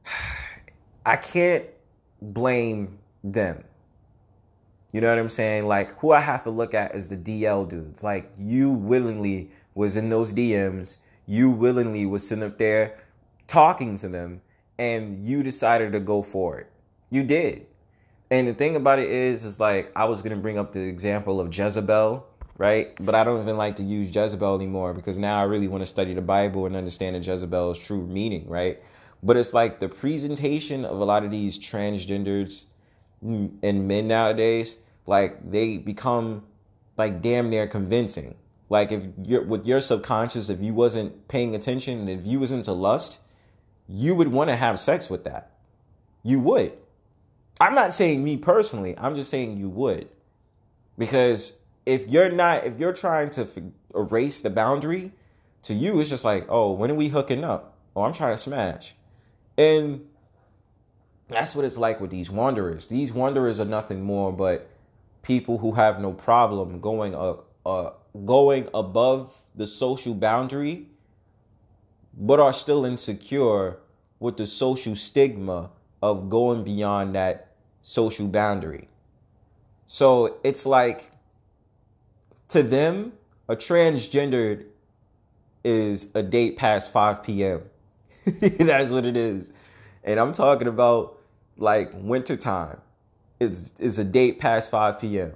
I can't blame them. You know what I'm saying? Like who I have to look at is the DL dudes. Like you willingly was in those DMs you willingly was sitting up there talking to them and you decided to go for it. You did. And the thing about it is, is like I was gonna bring up the example of Jezebel, right? But I don't even like to use Jezebel anymore because now I really want to study the Bible and understand the Jezebel's true meaning, right? But it's like the presentation of a lot of these transgenders and men nowadays, like they become like damn near convincing. Like if you're with your subconscious, if you wasn't paying attention and if you was into lust, you would want to have sex with that. You would. I'm not saying me personally. I'm just saying you would. Because if you're not, if you're trying to erase the boundary, to you it's just like, oh, when are we hooking up? Oh, I'm trying to smash. And that's what it's like with these wanderers. These wanderers are nothing more but people who have no problem going uh, uh going above the social boundary but are still insecure with the social stigma of going beyond that social boundary. So it's like to them, a transgendered is a date past 5 p.m. That's what it is. And I'm talking about like wintertime. It's, it's a date past 5 p.m.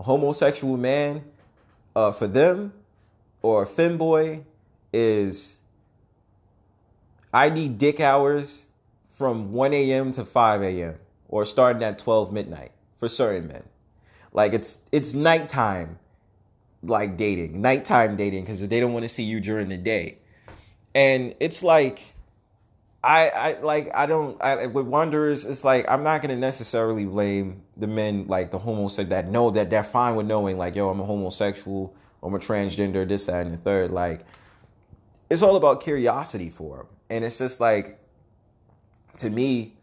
A homosexual man, uh, for them, or a femboy is ID dick hours from 1 a.m. to 5 a.m. or starting at 12 midnight for certain men. Like it's it's nighttime like dating, nighttime dating because they don't want to see you during the day. And it's like I I like I don't I with wanderers it's like I'm not gonna necessarily blame the men like the homosexual that know that they're fine with knowing like yo I'm a homosexual I'm a transgender this that and the third like it's all about curiosity for them and it's just like to me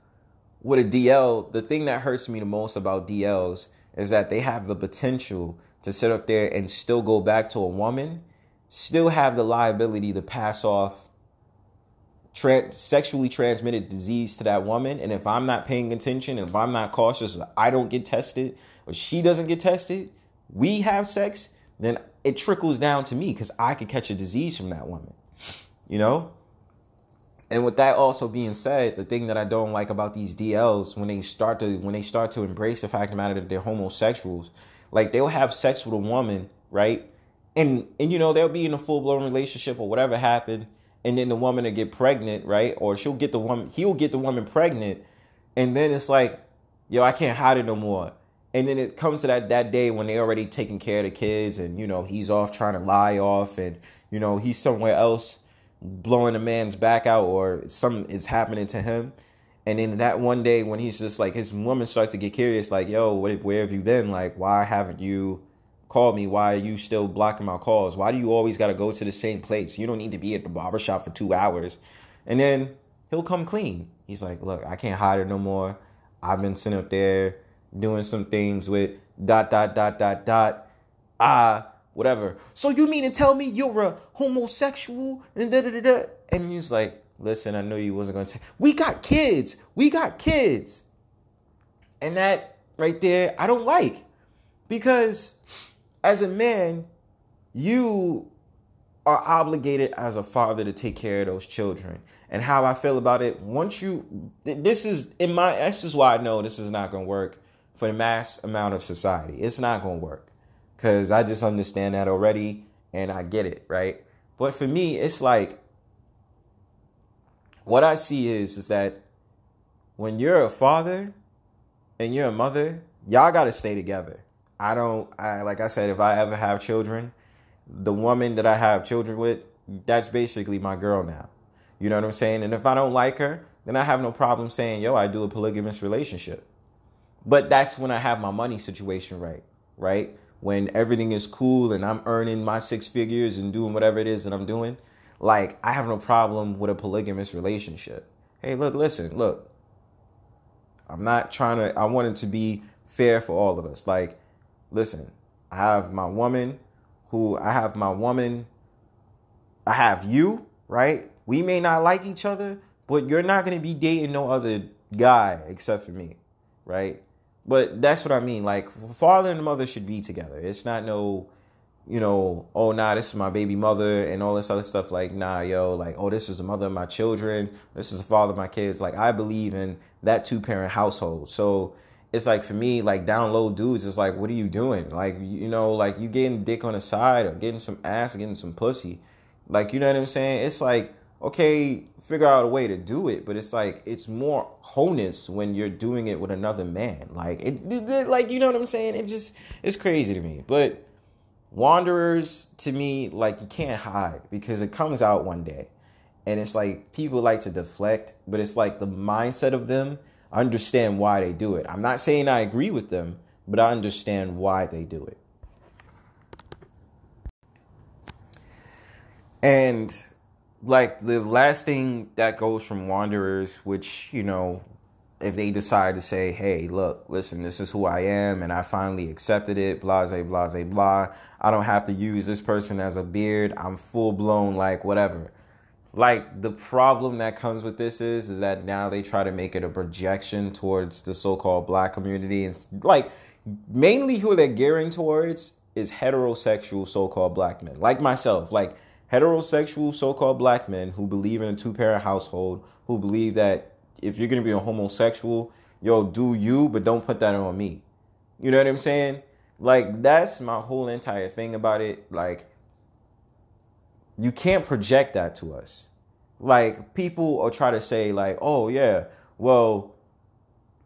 with a DL the thing that hurts me the most about DLs is that they have the potential to sit up there and still go back to a woman still have the liability to pass off tra- sexually transmitted disease to that woman. And if I'm not paying attention, and if I'm not cautious, I don't get tested, or she doesn't get tested, we have sex, then it trickles down to me because I could catch a disease from that woman. You know? And with that also being said, the thing that I don't like about these DLs when they start to when they start to embrace the fact of the matter that they're homosexuals, like they'll have sex with a woman, right? And and you know, they'll be in a full blown relationship or whatever happened, and then the woman will get pregnant, right? Or she'll get the woman, he'll get the woman pregnant, and then it's like, yo, I can't hide it no more. And then it comes to that that day when they already taking care of the kids, and you know he's off trying to lie off, and you know he's somewhere else blowing a man's back out, or some is happening to him. And then that one day when he's just like his woman starts to get curious, like, yo, where have you been? Like, why haven't you? Call me. Why are you still blocking my calls? Why do you always got to go to the same place? You don't need to be at the barbershop for two hours. And then he'll come clean. He's like, look, I can't hide it no more. I've been sitting up there doing some things with dot, dot, dot, dot, dot, ah, whatever. So you mean to tell me you're a homosexual? And, da, da, da, and he's like, listen, I knew you wasn't going to. Say we got kids. We got kids. And that right there, I don't like. Because as a man, you are obligated as a father to take care of those children. And how I feel about it, once you, this is in my, this is why I know this is not to work for the mass amount of society. It's not to work because I just understand that already and I get it, right? But for me, it's like, what I see is, is that when you're a father and you're a mother, y'all got to stay together. I don't I like I said if I ever have children, the woman that I have children with, that's basically my girl now. You know what I'm saying? And if I don't like her, then I have no problem saying, "Yo, I do a polygamous relationship." But that's when I have my money situation right, right? When everything is cool and I'm earning my six figures and doing whatever it is that I'm doing, like I have no problem with a polygamous relationship. Hey, look, listen, look. I'm not trying to I want it to be fair for all of us. Like listen, I have my woman who I have my woman, I have you, right? We may not like each other, but you're not going to be dating no other guy except for me, right? But that's what I mean. Like, father and mother should be together. It's not no, you know, oh, nah, this is my baby mother and all this other stuff. Like, nah, yo, like, oh, this is the mother of my children. This is the father of my kids. Like, I believe in that two parent household. So, it's like for me, like down low dudes, it's like, what are you doing? Like, you know, like you getting dick on the side or getting some ass, getting some pussy. Like, you know what I'm saying? It's like, okay, figure out a way to do it, but it's like it's more wholeness when you're doing it with another man. Like it, it like you know what I'm saying? It just it's crazy to me. But wanderers to me, like you can't hide because it comes out one day. And it's like people like to deflect, but it's like the mindset of them understand why they do it. I'm not saying I agree with them, but I understand why they do it. And like the last thing that goes from Wanderers, which, you know, if they decide to say, hey, look, listen, this is who I am, and I finally accepted it, blase, blase, blah. I don't have to use this person as a beard. I'm full blown, like, whatever. Like, the problem that comes with this is, is that now they try to make it a projection towards the so called black community. And, like, mainly who they're gearing towards is heterosexual so called black men, like myself. Like, heterosexual so called black men who believe in a two parent household, who believe that if you're gonna be a homosexual, yo, do you, but don't put that on me. You know what I'm saying? Like that's my whole entire thing about it. Like you can't project that to us. Like people are try to say like, oh yeah, well,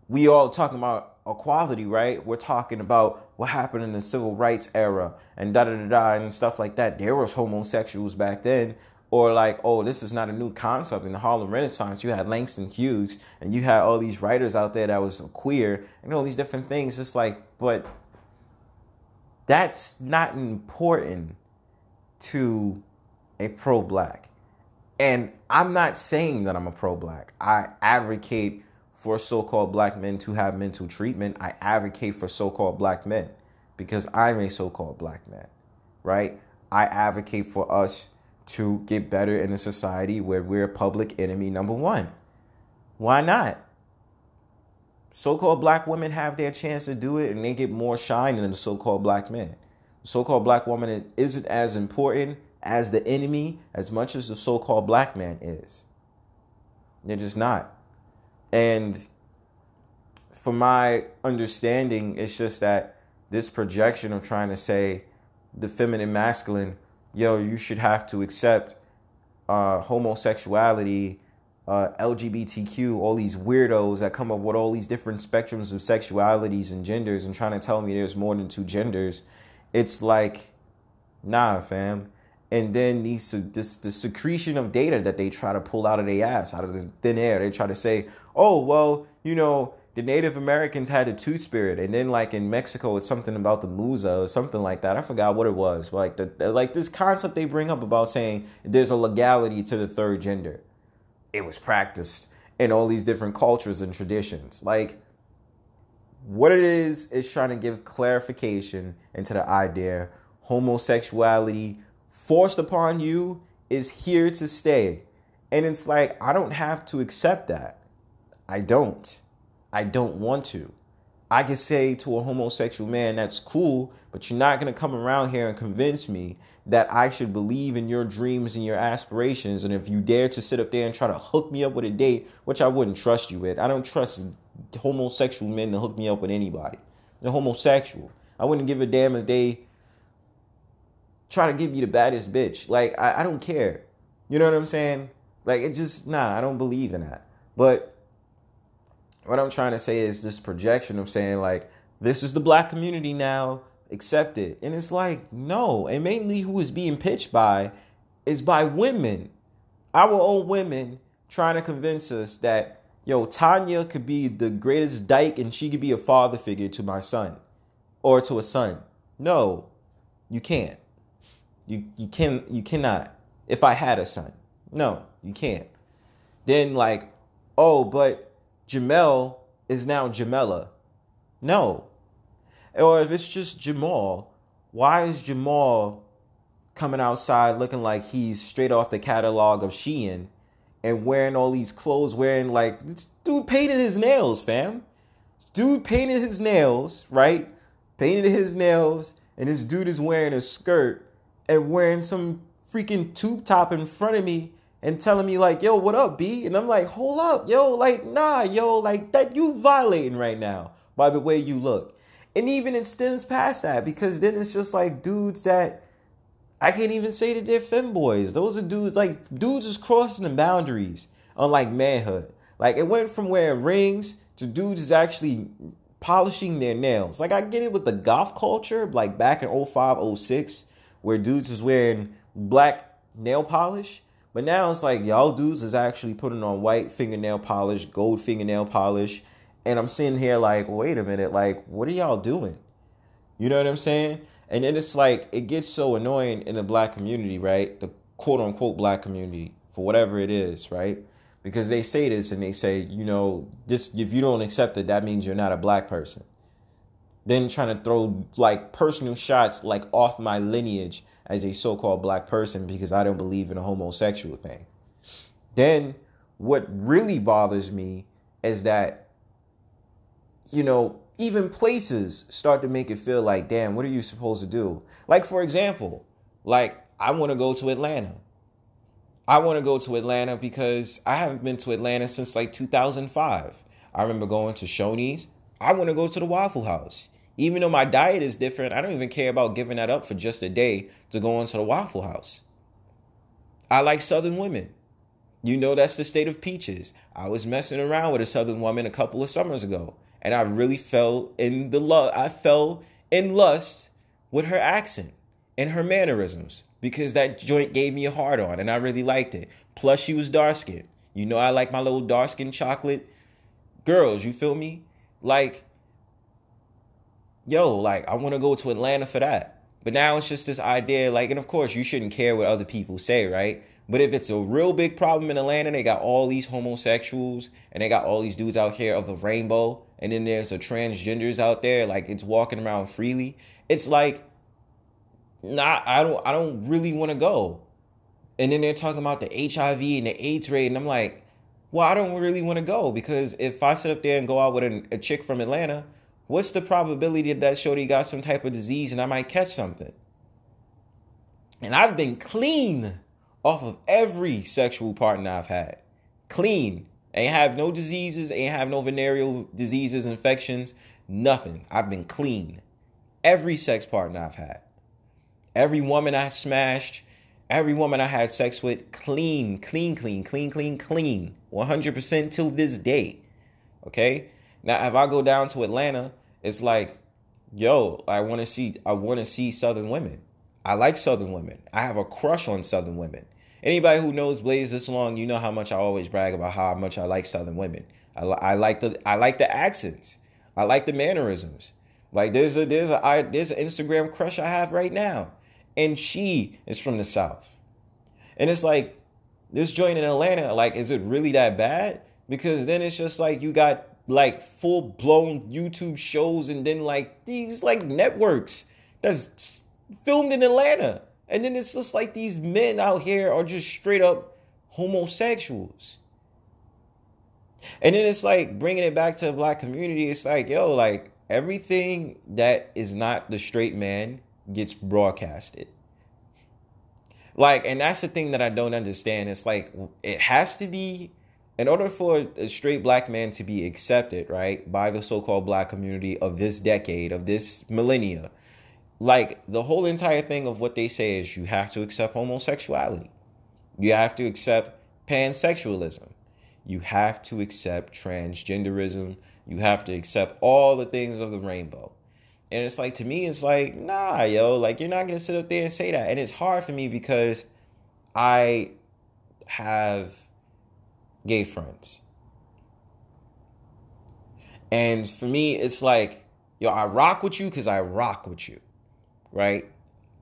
we all talking about equality, right? We're talking about what happened in the civil rights era and da da da da and stuff like that. There was homosexuals back then, or like, oh, this is not a new concept in the Harlem Renaissance. You had Langston Hughes and you had all these writers out there that was queer and all these different things. It's like, but that's not important to a pro black. And I'm not saying that I'm a pro black. I advocate for so called black men to have mental treatment. I advocate for so called black men because I'm a so called black man, right? I advocate for us to get better in a society where we're public enemy number one. Why not? So called black women have their chance to do it and they get more shine than the so called black men. So called black woman isn't as important as the enemy as much as the so called black man is. They're just not. And from my understanding, it's just that this projection of trying to say the feminine masculine yo, you should have to accept uh, homosexuality, uh, LGBTQ, all these weirdos that come up with all these different spectrums of sexualities and genders and trying to tell me there's more than two genders. It's like, nah, fam. And then these this the secretion of data that they try to pull out of their ass, out of the thin air. They try to say, oh, well, you know, the Native Americans had a two spirit, and then like in Mexico, it's something about the Musa or something like that. I forgot what it was. Like the like this concept they bring up about saying there's a legality to the third gender. It was practiced in all these different cultures and traditions. Like what it is is trying to give clarification into the idea homosexuality forced upon you is here to stay. And it's like I don't have to accept that. I don't. I don't want to. I can say to a homosexual man, that's cool, but you're not going to come around here and convince me that I should believe in your dreams and your aspirations. And if you dare to sit up there and try to hook me up with a date, which I wouldn't trust you with, I don't trust homosexual men to hook me up with anybody. They're homosexual. I wouldn't give a damn if they try to give you the baddest bitch. Like, I, I don't care. You know what I'm saying? Like, it just, nah, I don't believe in that. But what I'm trying to say is this projection of saying like this is the black community now, accept it. And it's like, no. And mainly who is being pitched by is by women. Our own women trying to convince us that, yo, Tanya could be the greatest dyke and she could be a father figure to my son or to a son. No, you can't. You you can you cannot. If I had a son. No, you can't. Then like, oh, but Jamel is now Jamela. No. Or if it's just Jamal, why is Jamal coming outside looking like he's straight off the catalog of Shein and wearing all these clothes, wearing like this dude painted his nails, fam. Dude painted his nails, right? Painted his nails, and this dude is wearing a skirt and wearing some freaking tube top in front of me and telling me like, yo, what up, B? And I'm like, hold up, yo, like, nah, yo, like that you violating right now by the way you look. And even it stems past that because then it's just like dudes that I can't even say that they're femboys. Those are dudes like dudes is crossing the boundaries on like manhood. Like it went from wearing rings to dudes is actually polishing their nails. Like I get it with the goth culture, like back in 05, 06, where dudes is wearing black nail polish. But now it's like y'all dudes is actually putting on white fingernail polish, gold fingernail polish, and I'm sitting here like, wait a minute, like what are y'all doing? You know what I'm saying? And then it's like it gets so annoying in the black community, right? The quote unquote black community for whatever it is, right? Because they say this and they say, you know, this if you don't accept it, that means you're not a black person. Then trying to throw like personal shots like off my lineage as a so-called black person because I don't believe in a homosexual thing. Then what really bothers me is that you know, even places start to make it feel like, damn, what are you supposed to do? Like, for example, like I want to go to Atlanta. I want to go to Atlanta because I haven't been to Atlanta since like 2005. I remember going to Shoney's. I want to go to the Waffle House. Even though my diet is different, I don't even care about giving that up for just a day to go into the Waffle House. I like Southern women. You know that's the state of peaches. I was messing around with a Southern woman a couple of summers ago, and I really fell in the love. I fell in lust with her accent and her mannerisms because that joint gave me a hard on, and I really liked it. Plus, she was dark skinned. You know, I like my little dark skinned chocolate girls. You feel me? Like yo, like I want to go to Atlanta for that. But now it's just this idea, like, and of course you shouldn't care what other people say, right? But if it's a real big problem in Atlanta, they got all these homosexuals and they got all these dudes out here of the rainbow, and then there's a transgenders out there, like it's walking around freely. It's like, nah, I don't, I don't really want to go. And then they're talking about the HIV and the AIDS rate, and I'm like, well, I don't really want to go because if I sit up there and go out with a, a chick from Atlanta, what's the probability that that shorty got some type of disease and I might catch something? And I've been clean off of every sexual partner I've had. Clean. Ain't have no diseases, ain't have no venereal diseases, infections, nothing. I've been clean. Every sex partner I've had. Every woman I smashed, every woman I had sex with, clean, clean, clean, clean, clean, clean. 100% till this day. Okay? Now, if I go down to Atlanta it's like, yo, I want to see I want to see Southern women. I like Southern women. I have a crush on Southern women. Anybody who knows Blaze this long, you know how much I always brag about how much I like Southern women. I, I like the I like the accents. I like the mannerisms. Like there's a there's a I, there's an Instagram crush I have right now, and she is from the South. And it's like this joint in Atlanta. Like, is it really that bad? Because then it's just like you got like full blown YouTube shows and then like these like networks that's filmed in Atlanta. And then it's just like these men out here are just straight up homosexuals. And then it's like bringing it back to the black community. It's like, yo, like everything that is not the straight man gets broadcasted. Like, and that's the thing that I don't understand. It's like it has to be in order for a straight black man to be accepted, right, by the so-called black community of this decade, of this millennia, like the whole entire thing of what they say is you have to accept homosexuality. You have to accept pansexualism. You have to accept transgenderism. You have to accept all the things of the rainbow. And it's like to me, it's like, nah, yo, like you're not gonna sit up there and say that. And it's hard for me because I have gay friends. And for me, it's like, yo, I rock with you because I rock with you, right?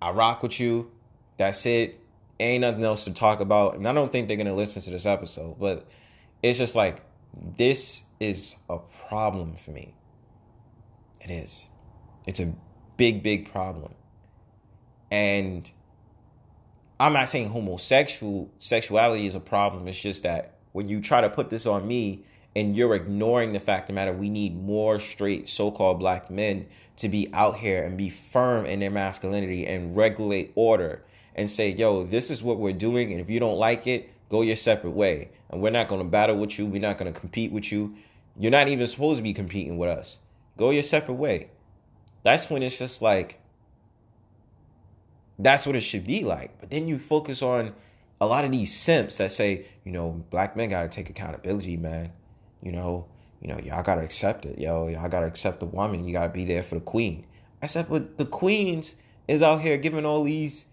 I rock with you. That's it. Ain't nothing else to talk about. And I don't think they're going to listen to this episode, but it's just like, this is a problem for me. It is. It's a big, big problem. And I'm not saying homosexual sexuality is a problem. It's just that when you try to put this on me and you're ignoring the fact of matter we need more straight so-called black men to be out here and be firm in their masculinity and regulate order and say yo this is what we're doing and if you don't like it go your separate way. And we're not going to battle with you we're not going to compete with you. You're not even supposed to be competing with us. Go your separate way. That's when it's just like that's what it should be like. But then you focus on a lot of these simps that say, you know, black men gotta take accountability, man. You know, you know, y'all gotta accept it, yo. Y'all gotta accept the woman. You gotta be there for the queen. I said, but the queens is out here giving all these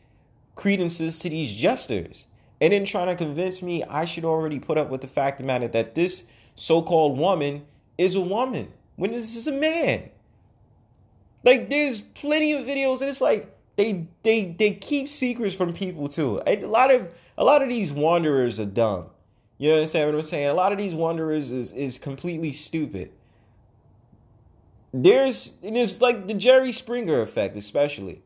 credences to these jesters, and then trying to convince me I should already put up with the fact of matter that this so-called woman is a woman when this is a man. Like, there's plenty of videos, and it's like they they they keep secrets from people too. A lot of a lot of these wanderers are dumb. You understand what I'm saying? A lot of these wanderers is is completely stupid. There's there's like the Jerry Springer effect, especially.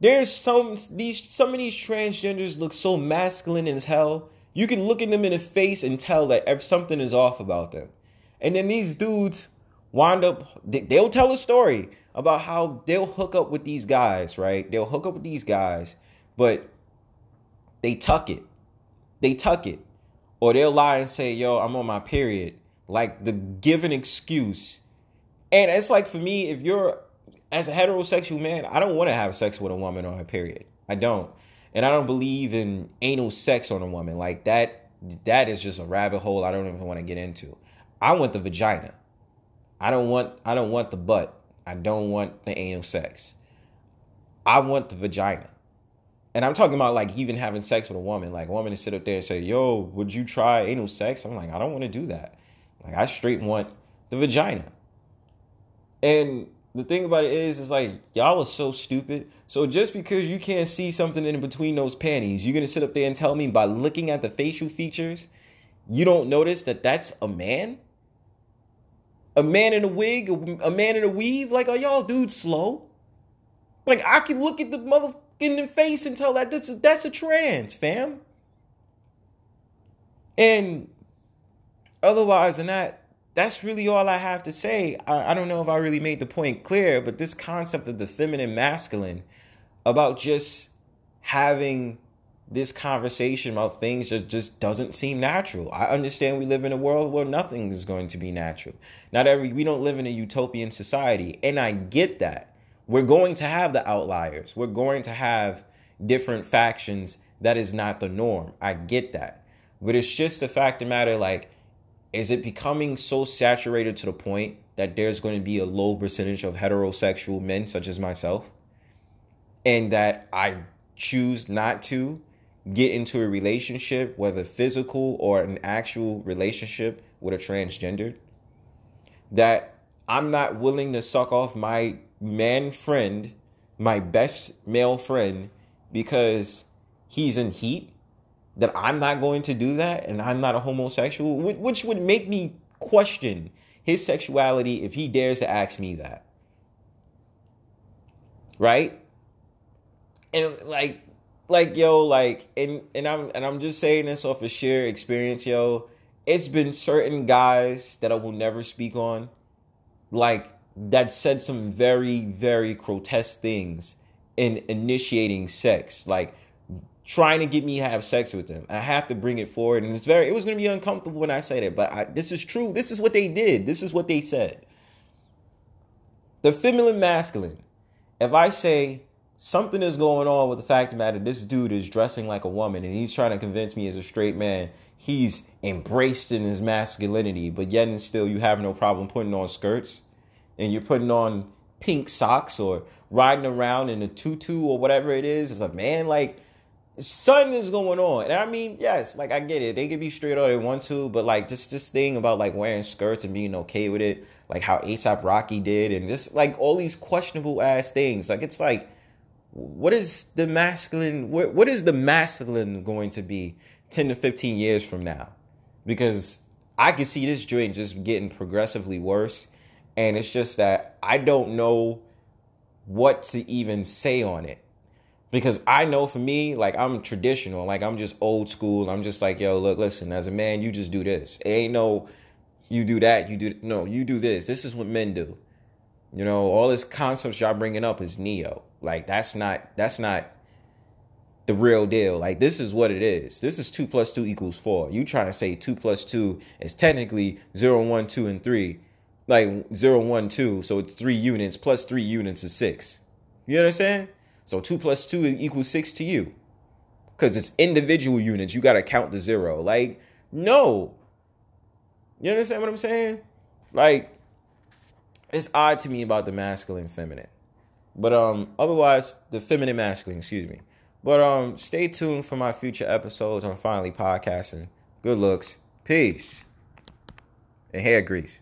There's some these some of these transgenders look so masculine as hell. You can look at them in the face and tell that something is off about them. And then these dudes wind up they'll tell a story about how they'll hook up with these guys, right? They'll hook up with these guys, but they tuck it. They tuck it. Or they'll lie and say, yo, I'm on my period. Like the given excuse. And it's like for me, if you're as a heterosexual man, I don't want to have sex with a woman on her period. I don't. And I don't believe in anal sex on a woman. Like that that is just a rabbit hole I don't even want to get into. I want the vagina. I don't want I don't want the butt. I don't want the anal sex. I want the vagina. And I'm talking about like even having sex with a woman. Like a woman to sit up there and say, Yo, would you try anal sex? I'm like, I don't want to do that. Like I straight want the vagina. And the thing about it is, is like y'all are so stupid. So just because you can't see something in between those panties, you're gonna sit up there and tell me by looking at the facial features, you don't notice that that's a man? a man in a wig, a man in a weave. Like, are y'all dudes slow? Like, I can look at the mother in the face and tell that that's a, that's a trans, fam. And otherwise than that, that's really all I have to say. I, I don't know if I really made the point clear, but this concept of the feminine masculine about just having this conversation about things that just doesn't seem natural. I understand we live in a world where nothing is going to be natural. Not every we don't live in a utopian society, and I get that. We're going to have the outliers. We're going to have different factions that is not the norm. I get that. But it's just the fact of matter like is it becoming so saturated to the point that there's going to be a low percentage of heterosexual men such as myself and that I choose not to get into a relationship, whether physical or an actual relationship with a transgendered, that I'm not willing to suck off my man friend, my best male friend, because he's in heat, that I'm not going to do that and I'm not a homosexual, which would make me question his sexuality if he dares to ask me that. Right? And like like yo, like and and I'm and I'm just saying this off of sheer experience, yo. It's been certain guys that I will never speak on, like that said some very very grotesque things in initiating sex, like trying to get me to have sex with them. I have to bring it forward, and it's very it was gonna be uncomfortable when I say that, but I, this is true. This is what they did. This is what they said. The feminine masculine. If I say something is going on with the fact of the matter this dude is dressing like a woman and he's trying to convince me as a straight man he's embraced in his masculinity but yet and still you have no problem putting on skirts and you're putting on pink socks or riding around in a tutu or whatever it is as a man like something is going on. And i mean yes like i get it. They can be straight all they want to but like just this thing about like wearing skirts and being okay with it like how A$AP Rocky did and just like all these questionable ass things. Like it's like what is the masculine what, what is the masculine going to be 10 to 15 years from now? Because i can see this joint just getting progressively worse and it's just that i don't know what to even say on it because i know for me like i'm traditional like i'm just old school i'm just like yo look listen as a man you just do this it ain't no you do that you do no you do this this is what men do you know all this concepts y'all bringing up is neo like that's not that's not the real deal. Like this is what it is. This is two plus two equals four. You trying to say two plus two is technically zero, one, two, and three. Like zero, one, two. So it's three units plus three units is six. You understand? So two plus two equals six to you. Because it's individual units. You gotta count the zero. Like, no. You understand what I'm saying? Like, it's odd to me about the masculine feminine. But um, otherwise, the feminine masculine, excuse me. But um, stay tuned for my future episodes on finally podcasting. Good looks, peace, and hair grease.